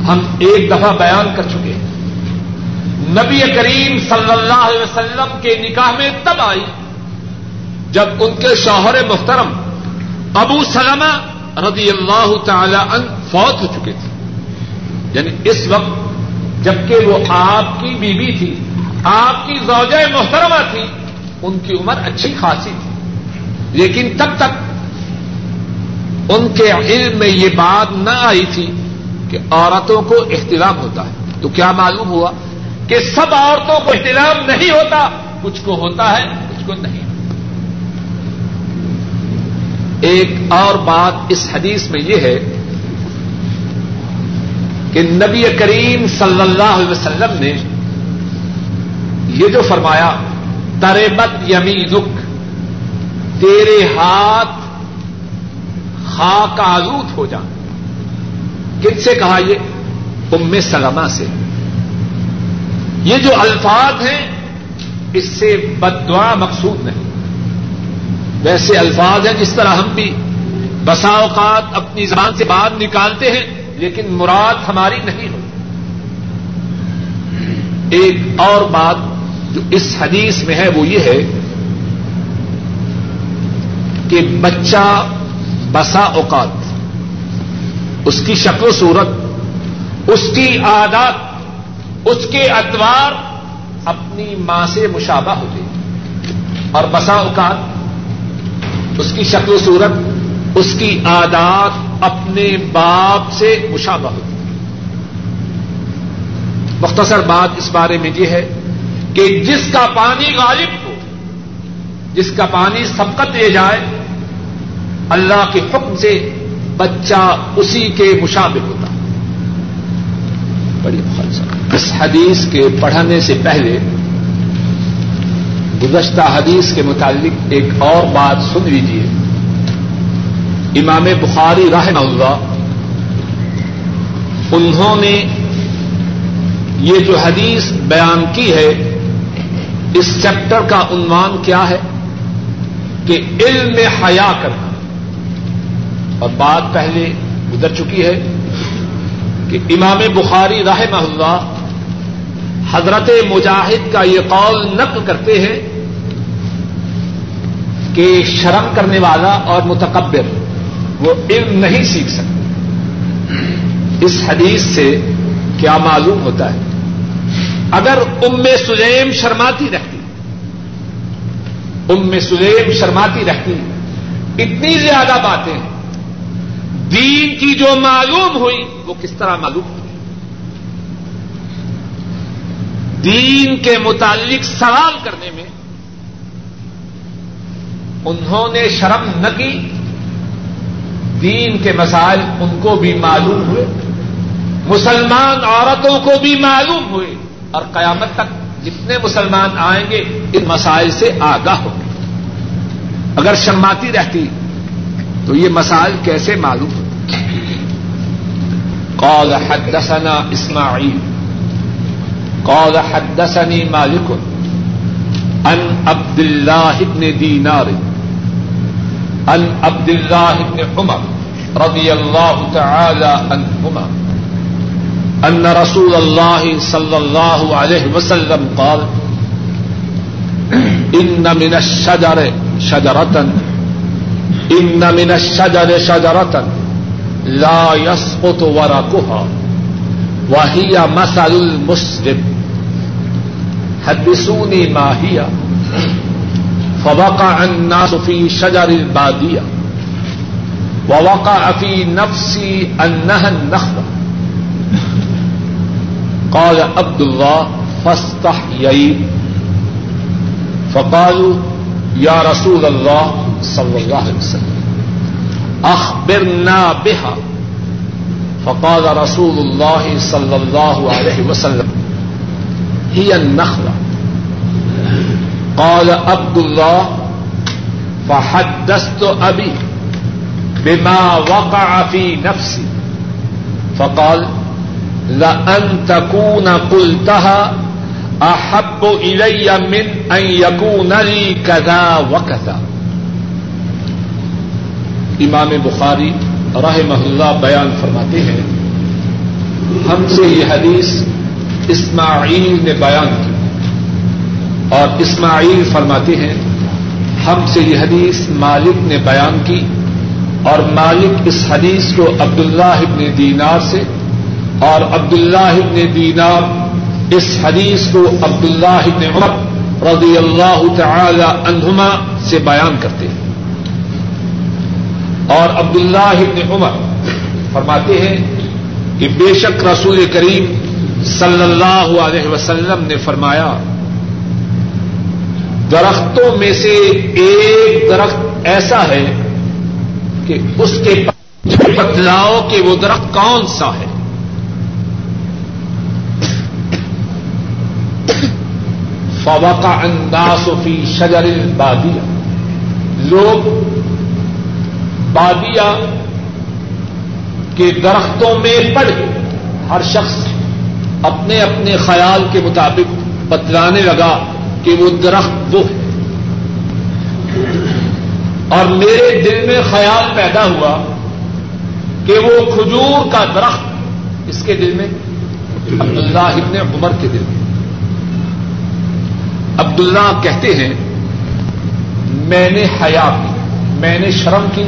Speaker 1: ہم ایک دفعہ بیان کر چکے ہیں۔ نبی کریم صلی اللہ علیہ وسلم کے نکاح میں تب آئی، جب ان کے شوہر محترم ابو سلمہ رضی اللہ تعالی عنہ فوت ہو چکے تھے۔ یعنی اس وقت جبکہ وہ آپ کی بیوی تھی، آپ کی زوجہ محترمہ تھی ان کی عمر اچھی خاصی تھی۔ لیکن تب تک ان کے علم میں یہ بات نہ آئی تھی کہ عورتوں کو احترام ہوتا ہے۔ تو کیا معلوم ہوا کہ سب عورتوں کو احترام نہیں ہوتا، کچھ کو ہوتا ہے، کچھ کو نہیں۔ ایک اور بات اس حدیث میں یہ ہے کہ نبی کریم صلی اللہ علیہ وسلم نے یہ جو فرمایا تربت یمی رخ تیرے ہاتھ خاک آلود ہو جان۔ کن سے کہا یہ؟ ام سلمہ سے۔ یہ جو الفاظ ہیں، اس سے بد دعا مقصود نہیں۔ ویسے الفاظ ہیں جس طرح ہم بھی بسا اوقات اپنی زبان سے بات نکالتے ہیں، لیکن مراد ہماری نہیں ہو۔ ایک اور بات جو اس حدیث میں ہے وہ یہ ہے کہ بچہ بسا اوقات اس کی شکل و صورت، اس کی عادات، اس کے اتوار اپنی ماں سے مشابہ ہوتے اور بسا اوقات، اس کی شکل و صورت، اس کی عادات اپنے باپ سے مشابہ ہوتی مختصر بات اس بارے میں یہ ہے کہ جس کا پانی غالب ہو، جس کا پانی سبقت لے جائے، اللہ کے حکم سے بچہ اسی کے مشابہ ہوتا۔ بڑی اس حدیث کے پڑھنے سے پہلے گزشتہ حدیث کے متعلق ایک اور بات سن لیجیے امام بخاری رحمہ اللہ انہوں نے یہ جو حدیث بیان کی ہے اس چیپٹر کا عنوان کیا ہے کہ علم میں حیا کرنا۔ اور بات پہلے گزر چکی ہے کہ امام بخاری رحمہ اللہ حضرت مجاہد کا یہ قول نقل کرتے ہیں کہ شرم کرنے والا اور متکبر وہ علم نہیں سیکھ سکتے اس حدیث سے کیا معلوم ہوتا ہے؟ اگر ام سلیم شرماتی رہتی، ام سلیم شرماتی رہتی، اتنی زیادہ باتیں، دین کی جو معلوم ہوئی، وہ کس طرح معلوم ہوئی؟ دین کے متعلق سوال کرنے میں انہوں نے شرم نہ کی، دین کے مسائل ان کو بھی معلوم ہوئے، مسلمان عورتوں کو بھی معلوم ہوئے۔ اور قیامت تک جتنے مسلمان آئیں گے، ان مسائل سے آگاہ ہوں۔ گے اگر شرماتی رہتی، تو یہ مسائل کیسے معلوم ہوتے قال حدثنا اسماعیل، قال حدثني مالك ان عبد الله بن دینار ان عبد الله بن عمر رضي الله تعالى عنهما ان رسول اللہ صلی اللہ علیہ وسلم قال، ان من الشجر شجرة ان من الشجر شجرة لا يسقط ورقها، وهي مثل المسلم، حدثوني ما هي، فوقع الناس في شجر البادية ووقع في نفسي أنها النخلة. قال عبد الله فاستحييت فقالوا يا رسول الله صلى الله عليه وسلم أخبرنا بها فقال رسول الله صلى الله عليه وسلم هي النخلة قال عبد الله فحدثت أبي بما وقع في نفسي فقال لن تكون قلتها احب الي من ان يكون لي كذا وكذا امام بخاری رحمہ اللہ بیان فرماتے ہیں، ہم سے یہ حدیث اسماعیل نے بیان کی اور اسماعیل فرماتے ہیں، ہم سے یہ حدیث مالک نے بیان کی اور مالک اس حدیث کو عبداللہ ابن دینار سے اور عبد اللہ ابن دینار، اس حدیث کو عبد اللہ ابن عمر رضی اللہ تعالی عنہما سے بیان کرتے ہیں۔ اور عبد اللہ ابن عمر فرماتے ہیں کہ بے شک رسول کریم صلی اللہ علیہ وسلم نے فرمایا، درختوں میں سے ایک درخت ایسا ہے کہ اس کے بتلاؤ کہ وہ درخت کون سا ہے؟ فوقع الناس فی شجر بادیا لوگ بادیا کے درختوں میں پڑ گئے۔ ہر شخص اپنے اپنے خیال کے مطابق بتلانے لگا کہ وہ درخت وہ ہے۔ اور میرے دل میں خیال پیدا ہوا کہ وہ کھجور کا درخت اس کے دل میں عبداللہ ابن عمر کے دل میں۔ عبداللہ کہتے ہیں، میں نے حیا کی، میں نے شرم کی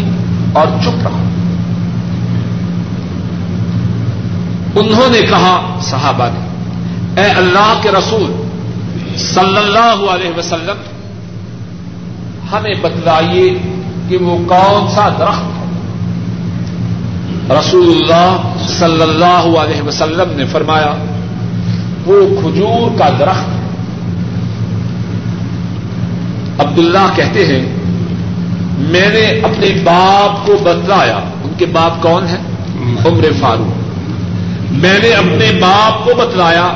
Speaker 1: اور چپ رہا۔ انہوں نے کہا، صحابہ نے، اے اللہ کے رسول، صلی اللہ علیہ وسلم، ہمیں بتلائیے کہ وہ کون سا درخت ہے۔ رسول اللہ صلی اللہ علیہ وسلم نے فرمایا، وہ کھجور کا درخت عبداللہ کہتے ہیں، میں نے اپنے باپ کو بتلایا، ان کے باپ کون ہیں؟ عمر فاروق۔ میں نے اپنے باپ کو بتلایا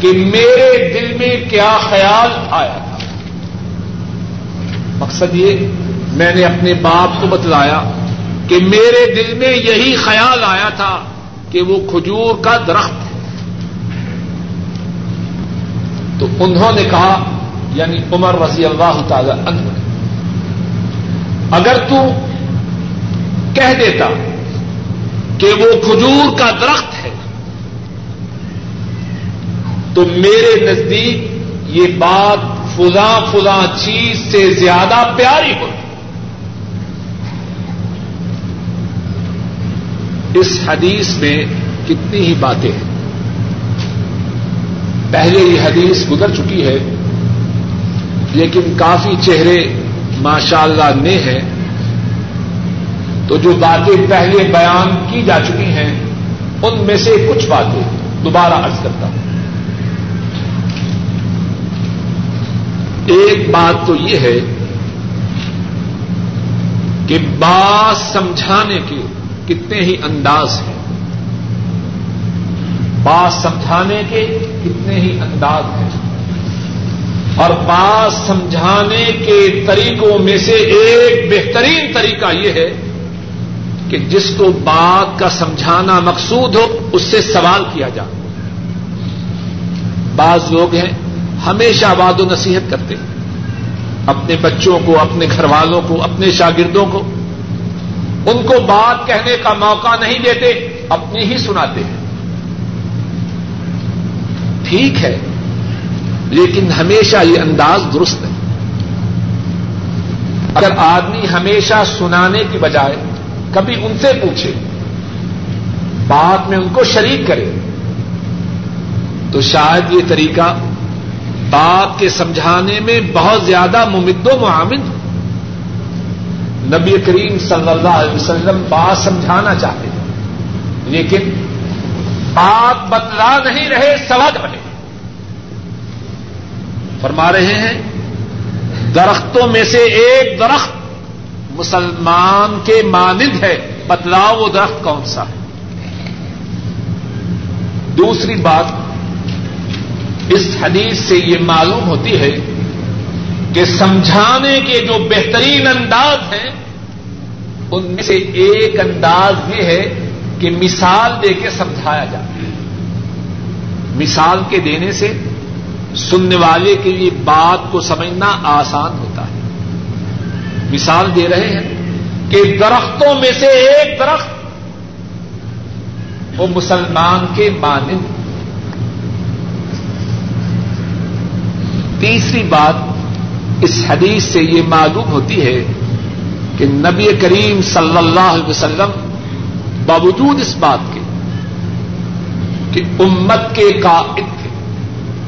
Speaker 1: کہ میرے دل میں کیا خیال آیا۔ تھا مقصد یہ، میں نے اپنے باپ کو بتلایا کہ میرے دل میں یہی خیال آیا تھا کہ وہ کھجور کا درخت ہے۔ تو انہوں نے کہا یعنی عمر رضی اللہ تعالی عنہ۔ اگر تو کہہ دیتا کہ وہ کھجور کا درخت ہے، تو میرے نزدیک یہ بات فلاں فلاں چیز سے زیادہ پیاری ہوتی اس حدیث میں کتنی ہی باتیں ہیں۔ پہلے یہ حدیث گزر چکی ہے۔ لیکن کافی چہرے ماشاء اللہ نے ہیں تو جو باتیں پہلے بیان کی جا چکی ہیں، ان میں سے کچھ باتیں دوبارہ ارض کرتا ہوں۔ ایک بات تو یہ ہے کہ بات سمجھانے کے کتنے ہی انداز ہیں۔ بات سمجھانے کے کتنے ہی انداز ہیں۔ اور بات سمجھانے کے طریقوں میں سے ایک بہترین طریقہ یہ ہے کہ جس کو بات کا سمجھانا مقصود ہو، اس سے سوال کیا جائے۔ بعض لوگ ہیں، ہمیشہ واد و نصیحت کرتے ہیں۔ اپنے بچوں کو، اپنے گھر والوں کو، اپنے شاگردوں کو۔ ان کو بات کہنے کا موقع نہیں دیتے اپنی ہی سناتے ہیں۔ ٹھیک ہے لیکن ہمیشہ یہ انداز درست ہے۔ اگر آدمی ہمیشہ سنانے کی بجائے کبھی ان سے پوچھے بات میں ان کو شریک کرے، تو شاید یہ طریقہ بات کے سمجھانے میں بہت زیادہ ممد و معامد ہو۔ نبی کریم صلی اللہ علیہ وسلم بات سمجھانا چاہتے ہیں، لیکن بات بتلا نہیں رہے سوال رہے فرما رہے ہیں، درختوں میں سے ایک درخت مسلمان کے مانند ہے۔ بتلاؤ وہ درخت کون سا ہے؟ دوسری بات، اس حدیث سے یہ معلوم ہوتی ہے کہ سمجھانے کے جو بہترین انداز ہیں، ان میں سے ایک انداز یہ ہے کہ مثال دے کے سمجھایا جائے مثال کے دینے سے سننے والے کے لیے بات کو سمجھنا آسان ہوتا ہے۔ مثال دے رہے ہیں کہ درختوں میں سے ایک درخت وہ مسلمان کے مانند۔ تیسری بات، اس حدیث سے یہ معلوم ہوتی ہے کہ نبی کریم صلی اللہ علیہ وسلم باوجود اس بات کے کہ امت کے قائد تھے۔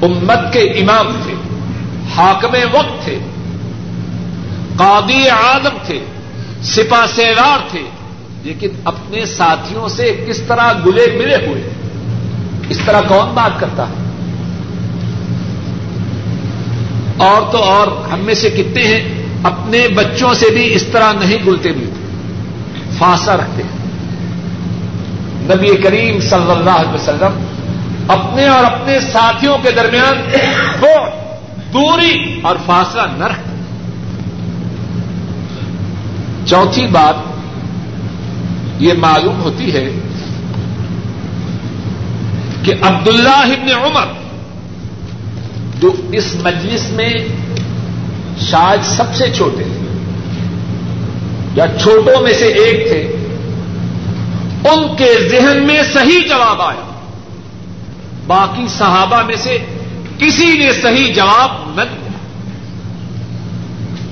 Speaker 1: امت کے امام تھے، حاکم وقت تھے، قاضی عالم تھے سپا سیرار تھے۔ لیکن اپنے ساتھیوں سے کس طرح گلے ملے ہوئے؟ اس طرح کون بات کرتا ہے؟ اور تو اور، ہم میں سے کتنے ہیں، اپنے بچوں سے بھی اس طرح نہیں گلتے ملتے۔ فاصلہ رکھتے ہیں۔ نبی کریم صلی اللہ علیہ وسلم اپنے اور اپنے ساتھیوں کے درمیان وہ دوری اور فاصلہ نہ رکھتے چوتھی بات یہ معلوم ہوتی ہے کہ عبداللہ ابن عمر جو اس مجلس میں شاید سب سے چھوٹے تھے یا چھوٹوں میں سے ایک تھے، ان کے ذہن میں صحیح جواب آیا۔ باقی صحابہ میں سے کسی نے صحیح جواب نہ دیا۔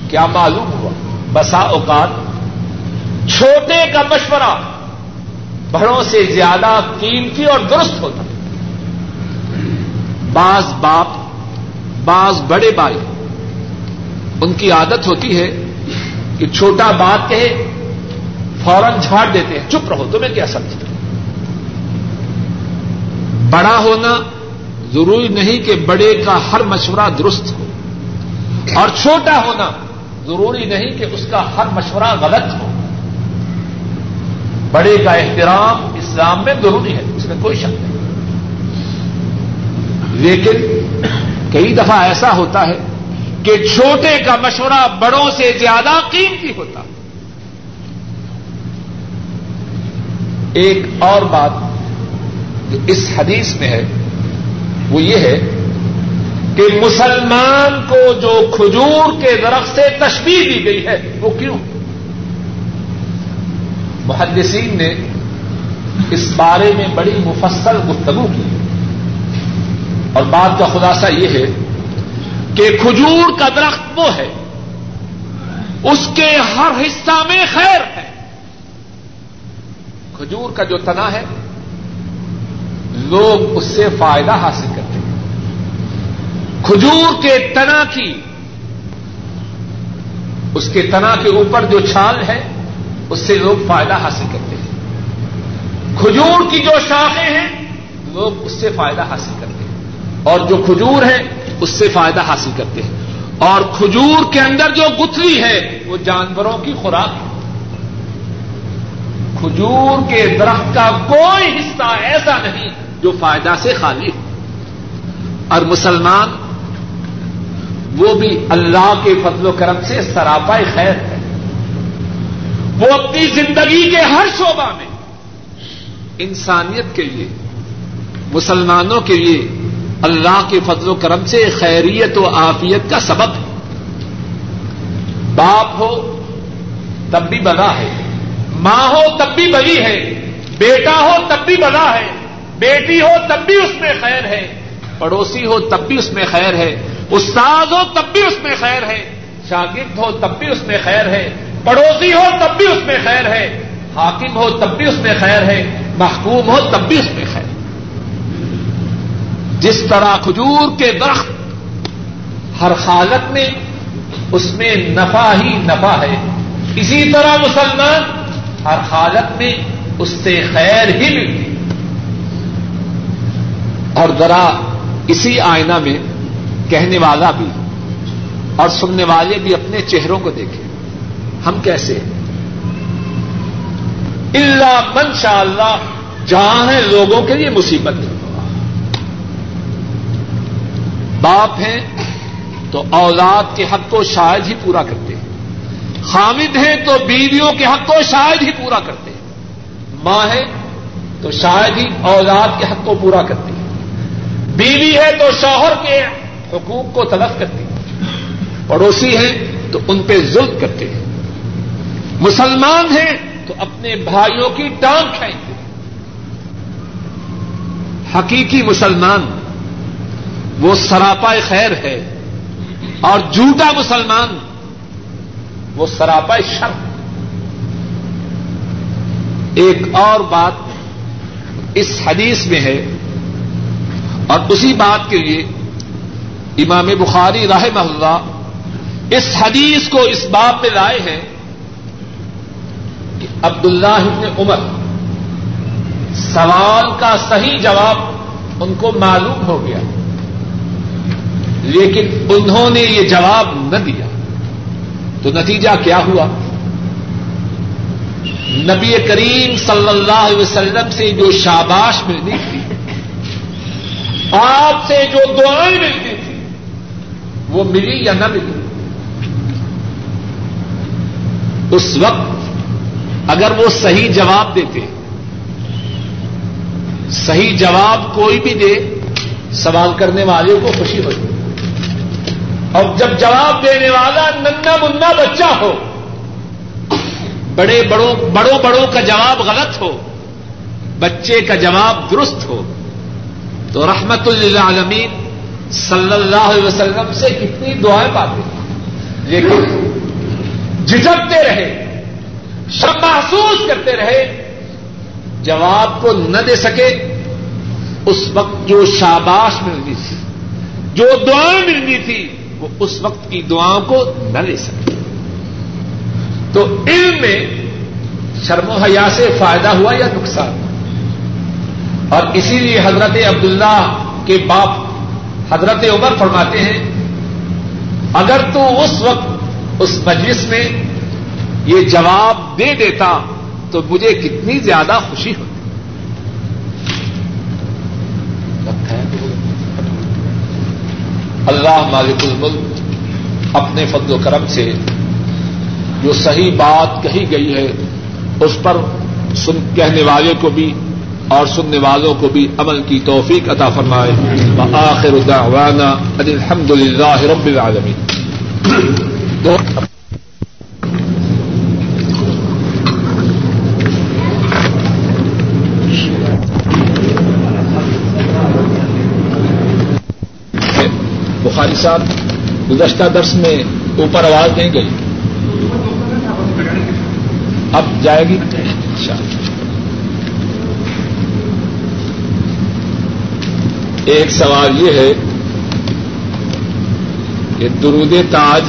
Speaker 1: کیا معلوم ہوا؟ بسا اوقات چھوٹے کا مشورہ بڑوں سے زیادہ قیمتی اور درست ہوتا بعض باپ، بعض بڑے بھائی، ان کی عادت ہوتی ہے کہ چھوٹا بات کہے، فوراً جھاڑ دیتے ہیں، چپ رہو، تمہیں کیا سمجھتے بڑا ہونا ضروری نہیں کہ بڑے کا ہر مشورہ درست ہو اور چھوٹا ہونا ضروری نہیں کہ اس کا ہر مشورہ غلط ہو بڑے کا احترام اسلام میں ضروری ہے، اس میں کوئی شک نہیں۔ لیکن کئی دفعہ ایسا ہوتا ہے کہ چھوٹے کا مشورہ بڑوں سے زیادہ قیمتی ہوتا۔ ایک اور بات جو اس حدیث میں ہے، وہ یہ ہے کہ مسلمان کو جو کھجور کے درخت سے تشبیح دی گئی ہے، وہ کیوں؟ محدثین نے اس بارے میں بڑی مفصل گفتگو کی۔ اور بات کا خلاصہ یہ ہے کہ کھجور کا درخت وہ ہے، اس کے ہر حصہ میں خیر ہے۔ کھجور کا جو تنا ہے لوگ اس سے فائدہ حاصل کرتے ہیں۔ کھجور کے تنا کی، اس کے تنا کے اوپر جو چھال ہے، اس سے لوگ فائدہ حاصل کرتے ہیں۔ کھجور کی جو شاخیں ہیں، لوگ اس سے فائدہ حاصل کرتے ہیں۔ اور جو کھجور ہے، اس سے فائدہ حاصل کرتے ہیں۔ اور کھجور کے اندر جو گتھلی ہے، وہ جانوروں کی خوراک ہے۔ کھجور کے درخت کا کوئی حصہ ایسا نہیں جو فائدہ سے خالی ہو۔ اور مسلمان وہ بھی اللہ کے فضل و کرم سے سراپا خیر ہے۔ وہ اپنی زندگی کے ہر شعبہ میں انسانیت کے لیے، مسلمانوں کے لیے اللہ کے فضل و کرم سے خیریت و آفیت کا سبب ہے۔ باپ ہو تب بھی بنا ہے، ماں ہو تب بھی بنی ہے، بیٹا ہو تب بھی بنا ہے۔ بیٹی ہو تب بھی اس میں خیر ہے، پڑوسی ہو تب بھی اس میں خیر ہے، استاد ہو تب بھی اس میں خیر ہے، شاگرد ہو تب بھی اس میں خیر ہے، پڑوسی ہو تب بھی اس میں خیر ہے، حاکم ہو تب بھی اس میں خیر ہے، محکوم ہو تب بھی اس میں خیر۔ جس طرح کھجور کے درخت ہر حالت میں اس میں نفع ہی نفع ہے، اسی طرح مسلمان ہر حالت میں اس سے خیر ہی ملتی۔ اور ذرا اسی آئینہ میں کہنے والا بھی اور سننے والے بھی اپنے چہروں کو دیکھیں ہم کیسے؟ اللہ من شاء اللہ جہاں ہے لوگوں کے لیے مصیبت۔ باپ ہیں تو اولاد کے حق کو شاید ہی پورا کرتے۔ ہیں خامد ہیں تو بیویوں کے حق کو شاید ہی پورا کرتے۔ ہیں ماں ہے تو شاید ہی اولاد کے حق کو پورا کرتے۔ ہیں بیوی ہے تو شوہر کے حقوق کو تلف کرتی پڑوسی ہیں تو ان پہ ظلم کرتے ہیں مسلمان ہیں تو اپنے بھائیوں کی ٹانگ کھینچتے حقیقی مسلمان، وہ سراپا خیر ہے۔ اور جھوٹا مسلمان، وہ سراپا شر۔ ایک اور بات اس حدیث میں ہے اور اسی بات کے لیے امام بخاری راہ محلہ اس حدیث کو اس بات پہ لائے ہیں کہ عبداللہ ابن عمر سوال کا صحیح جواب ان کو معلوم ہو گیا، لیکن انہوں نے یہ جواب نہ دیا۔ تو نتیجہ کیا ہوا؟ نبی کریم صلی اللہ علیہ وسلم سے جو شاباش ملنی تھی آپ سے جو دعائیں ملتی تھی وہ ملی یا نہ ملی؟ اس وقت اگر وہ صحیح جواب دیتے، صحیح جواب کوئی بھی دے، سوال کرنے والے کو خوشی ہوتی۔ اور جب جواب دینے والا ننا منا بچہ ہو، بڑے بڑوں بڑوں بڑوں کا جواب غلط ہو، بچے کا جواب درست ہو تو رحمت اللہ صلی اللہ علیہ وسلم سے کتنی دعائیں پاتے لیکن جھجکتے رہے، شب محسوس کرتے رہے، جواب کو نہ دے سکے۔ اس وقت جو شاباش ملنی تھی، جو دعائیں ملنی تھی، وہ اس وقت کی دعاؤں کو نہ لے سکے۔ تو علم میں شرم و حیا سے فائدہ ہوا یا نقصان؟ اور اسی لیے حضرت عبداللہ کے باپ حضرت عمر فرماتے ہیں، اگر تو اس وقت اس مجلس میں یہ جواب دے دیتا تو مجھے کتنی زیادہ خوشی ہوتی۔ اللہ مالک الملک اپنے فضل و کرم سے جو صحیح بات کہی گئی ہے، اس پر سن کہنے والے کو بھی اور سننے والوں کو بھی عمل کی توفیق عطا فرمائے۔ آخر دعوانا ان الحمد للہ رب العالمین۔ بخاری صاحب، گزشتہ درس میں اوپر آواز نہیں گئی۔ اب جائے گی؟ ایک سوال یہ ہے کہ درود تاج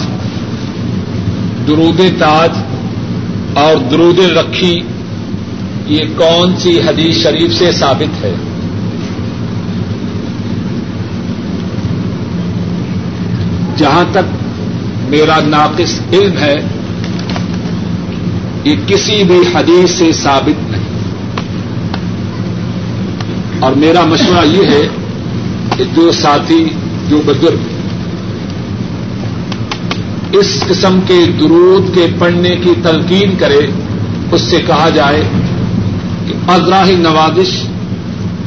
Speaker 1: درود تاج اور درود رکھی، یہ کون سی حدیث شریف سے ثابت ہے؟ جہاں تک میرا ناقص علم ہے، یہ کسی بھی حدیث سے ثابت نہیں۔ اور میرا مشورہ یہ ہے کہ جو ساتھی جو بزرگ۔ اس قسم کے درود کے پڑھنے کی تلقین کرے، اس سے کہا جائے کہ ازراہ نوازش،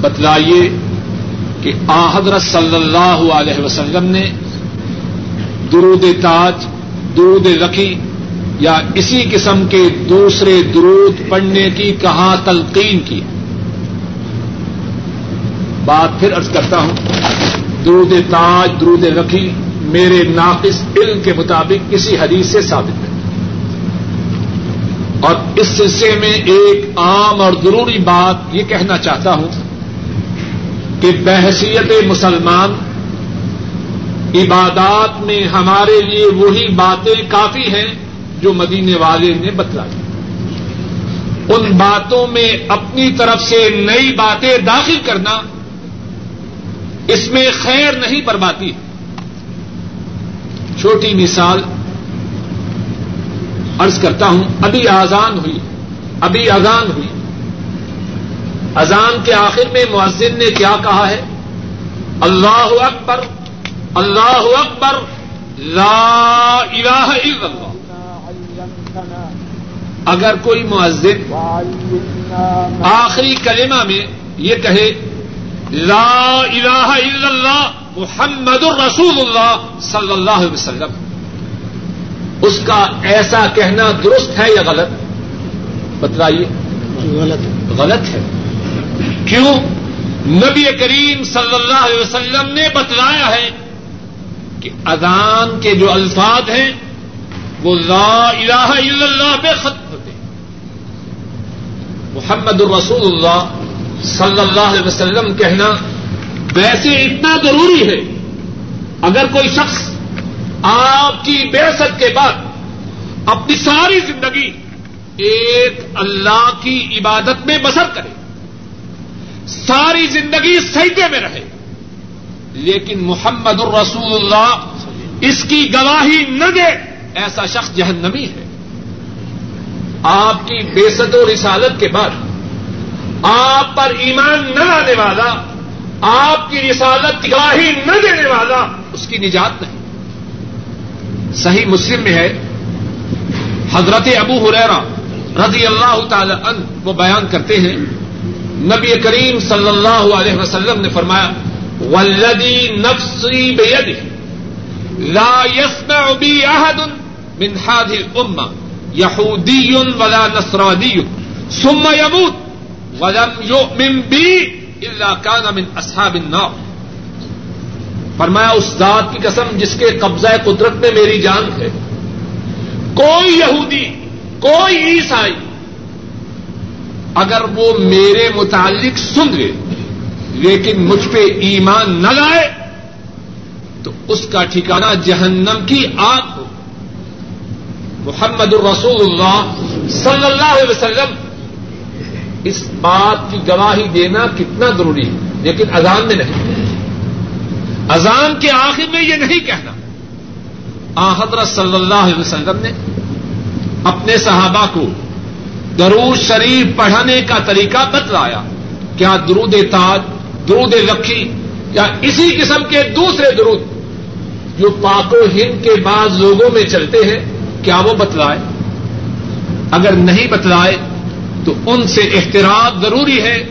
Speaker 1: بتلائیے کہ آ حضرت صلی اللہ علیہ وسلم نے درود تاج، درود رکھی یا اسی قسم کے دوسرے درود پڑھنے کی کہاں تلقین کی؟ بات پھر ارض کرتا ہوں۔ درود تاج، درود رکھی میرے ناقص علم کے مطابق کسی حدیث سے ثابت ہے۔ اور اس سلسلے میں ایک عام اور ضروری بات یہ کہنا چاہتا ہوں کہ بحثیت مسلمان عبادات میں ہمارے لیے وہی باتیں کافی ہیں جو مدینے والے نے بتلائی۔ ان باتوں میں اپنی طرف سے نئی باتیں داخل کرنا اس میں خیر نہیں برباتی چھوٹی مثال ارض کرتا ہوں، ابھی آزان ہوئی، ابھی اذان ہوئی۔ اذان کے آخر میں مؤذن نے کیا کہا ہے؟ اللہ اکبر اللہ اکبر، لا الہ الا اللہ۔ اگر کوئی معذر آخری کلمہ میں یہ کہے لا الہ الا اللہ محمد الرسول اللہ صلی اللہ علیہ وسلم. اس کا ایسا کہنا درست ہے یا غلط؟ بتلائیے. غلط. غلط ہے. کیوں؟ نبی کریم صلی اللہ علیہ وسلم نے بتلایا ہے کہ اذان کے جو الفاظ ہیں وہ لا الہ الا اللہ پہ ختم ہوتے محمد الرسول اللہ صلی اللہ علیہ وسلم کہنا ویسے اتنا ضروری ہے۔ اگر کوئی شخص آپ کی بےست کے بعد اپنی ساری زندگی ایک اللہ کی عبادت میں بسر کرے، ساری زندگی سیدے میں رہے، لیکن محمد الرسول اللہ اس کی گواہی نہ دے، ایسا شخص جہنمی ہے۔ آپ کی بےسط و رسالت کے بعد آپ پر ایمان نہ لانے والا، آپ کی رسالت کی گواہی نہ دینے والا، اس کی نجات نہیں۔ صحیح مسلم میں ہے، حضرت ابو حریرا رضی اللہ تعالی عنہ وہ بیان کرتے ہیں، نبی کریم صلی اللہ علیہ وسلم نے فرمایا ولدی نفسی بید لا يسمع بي احد من هذه الامه يهودي ولا نصراني ثم يموت ولم يؤمن بي الا كان من اصحاب النار۔ فرمایا، اس ذات کی قسم جس کے قبضہ قدرت میں میری جان ہے۔ کوئی یہودی، کوئی عیسائی اگر وہ میرے متعلق سن لے لیکن مجھ پہ ایمان نہ لائے، تو اس کا ٹھکانہ جہنم کی آگ ہو۔ محمد الرسول اللہ صلی اللہ علیہ وسلم اس بات کی گواہی دینا کتنا ضروری ہے، لیکن اذان میں نہیں۔ اذان کے آخر میں یہ نہیں کہنا۔ آ، حضرت صلی اللہ علیہ وسلم نے اپنے صحابہ کو درود شریف پڑھانے کا طریقہ بتلایا۔ کیا درود تاج، درود لکھی یا اسی قسم کے دوسرے درود جو پاک و ہند کے بعض لوگوں میں چلتے ہیں، کیا وہ بتلائے؟ اگر نہیں بتلائے تو ان سے احترام ضروری ہے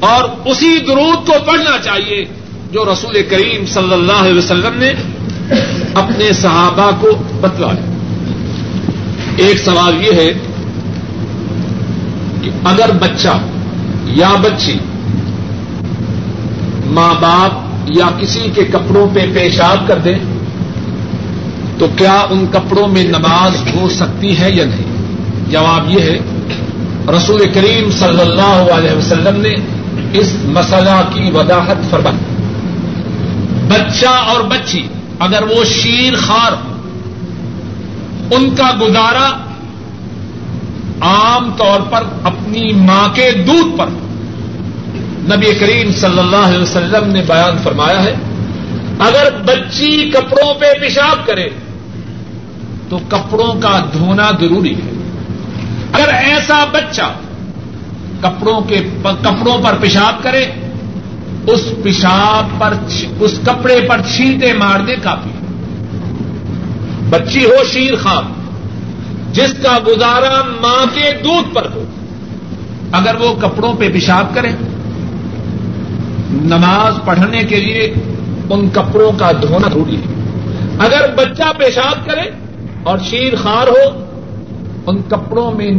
Speaker 1: اور اسی درود کو پڑھنا چاہیے جو رسول کریم صلی اللہ علیہ وسلم نے اپنے صحابہ کو بتلایا ایک سوال یہ ہے کہ اگر بچہ یا بچی ماں باپ یا کسی کے کپڑوں پہ پیشاب کر دیں تو کیا ان کپڑوں میں نماز ہو سکتی ہے یا نہیں؟ جواب یہ ہے رسول کریم صلی اللہ علیہ وسلم نے اس مسئلہ کی وضاحت فرمائی۔ بچہ اور بچی، اگر وہ شیر خار ان کا گزارا عام طور پر اپنی ماں کے دودھ پر۔ نبی کریم صلی اللہ علیہ وسلم نے بیان فرمایا ہے، اگر بچی کپڑوں پہ پیشاب کرے تو کپڑوں کا دھونا ضروری ہے۔ اگر ایسا بچہ کپڑوں کے کپڑوں پر پیشاب کرے، اس پیشاب پر اس کپڑے پر چھینٹے مارنے کافی بچی ہو شیر خان جس کا گزارا ماں کے دودھ پر ہو، اگر وہ کپڑوں پہ پیشاب کرے، نماز پڑھنے کے لیے ان کپڑوں کا دھونا ضروری ہے۔ اگر بچہ پیشاب کرے اور شیر خار ہو ان کپڑوں میں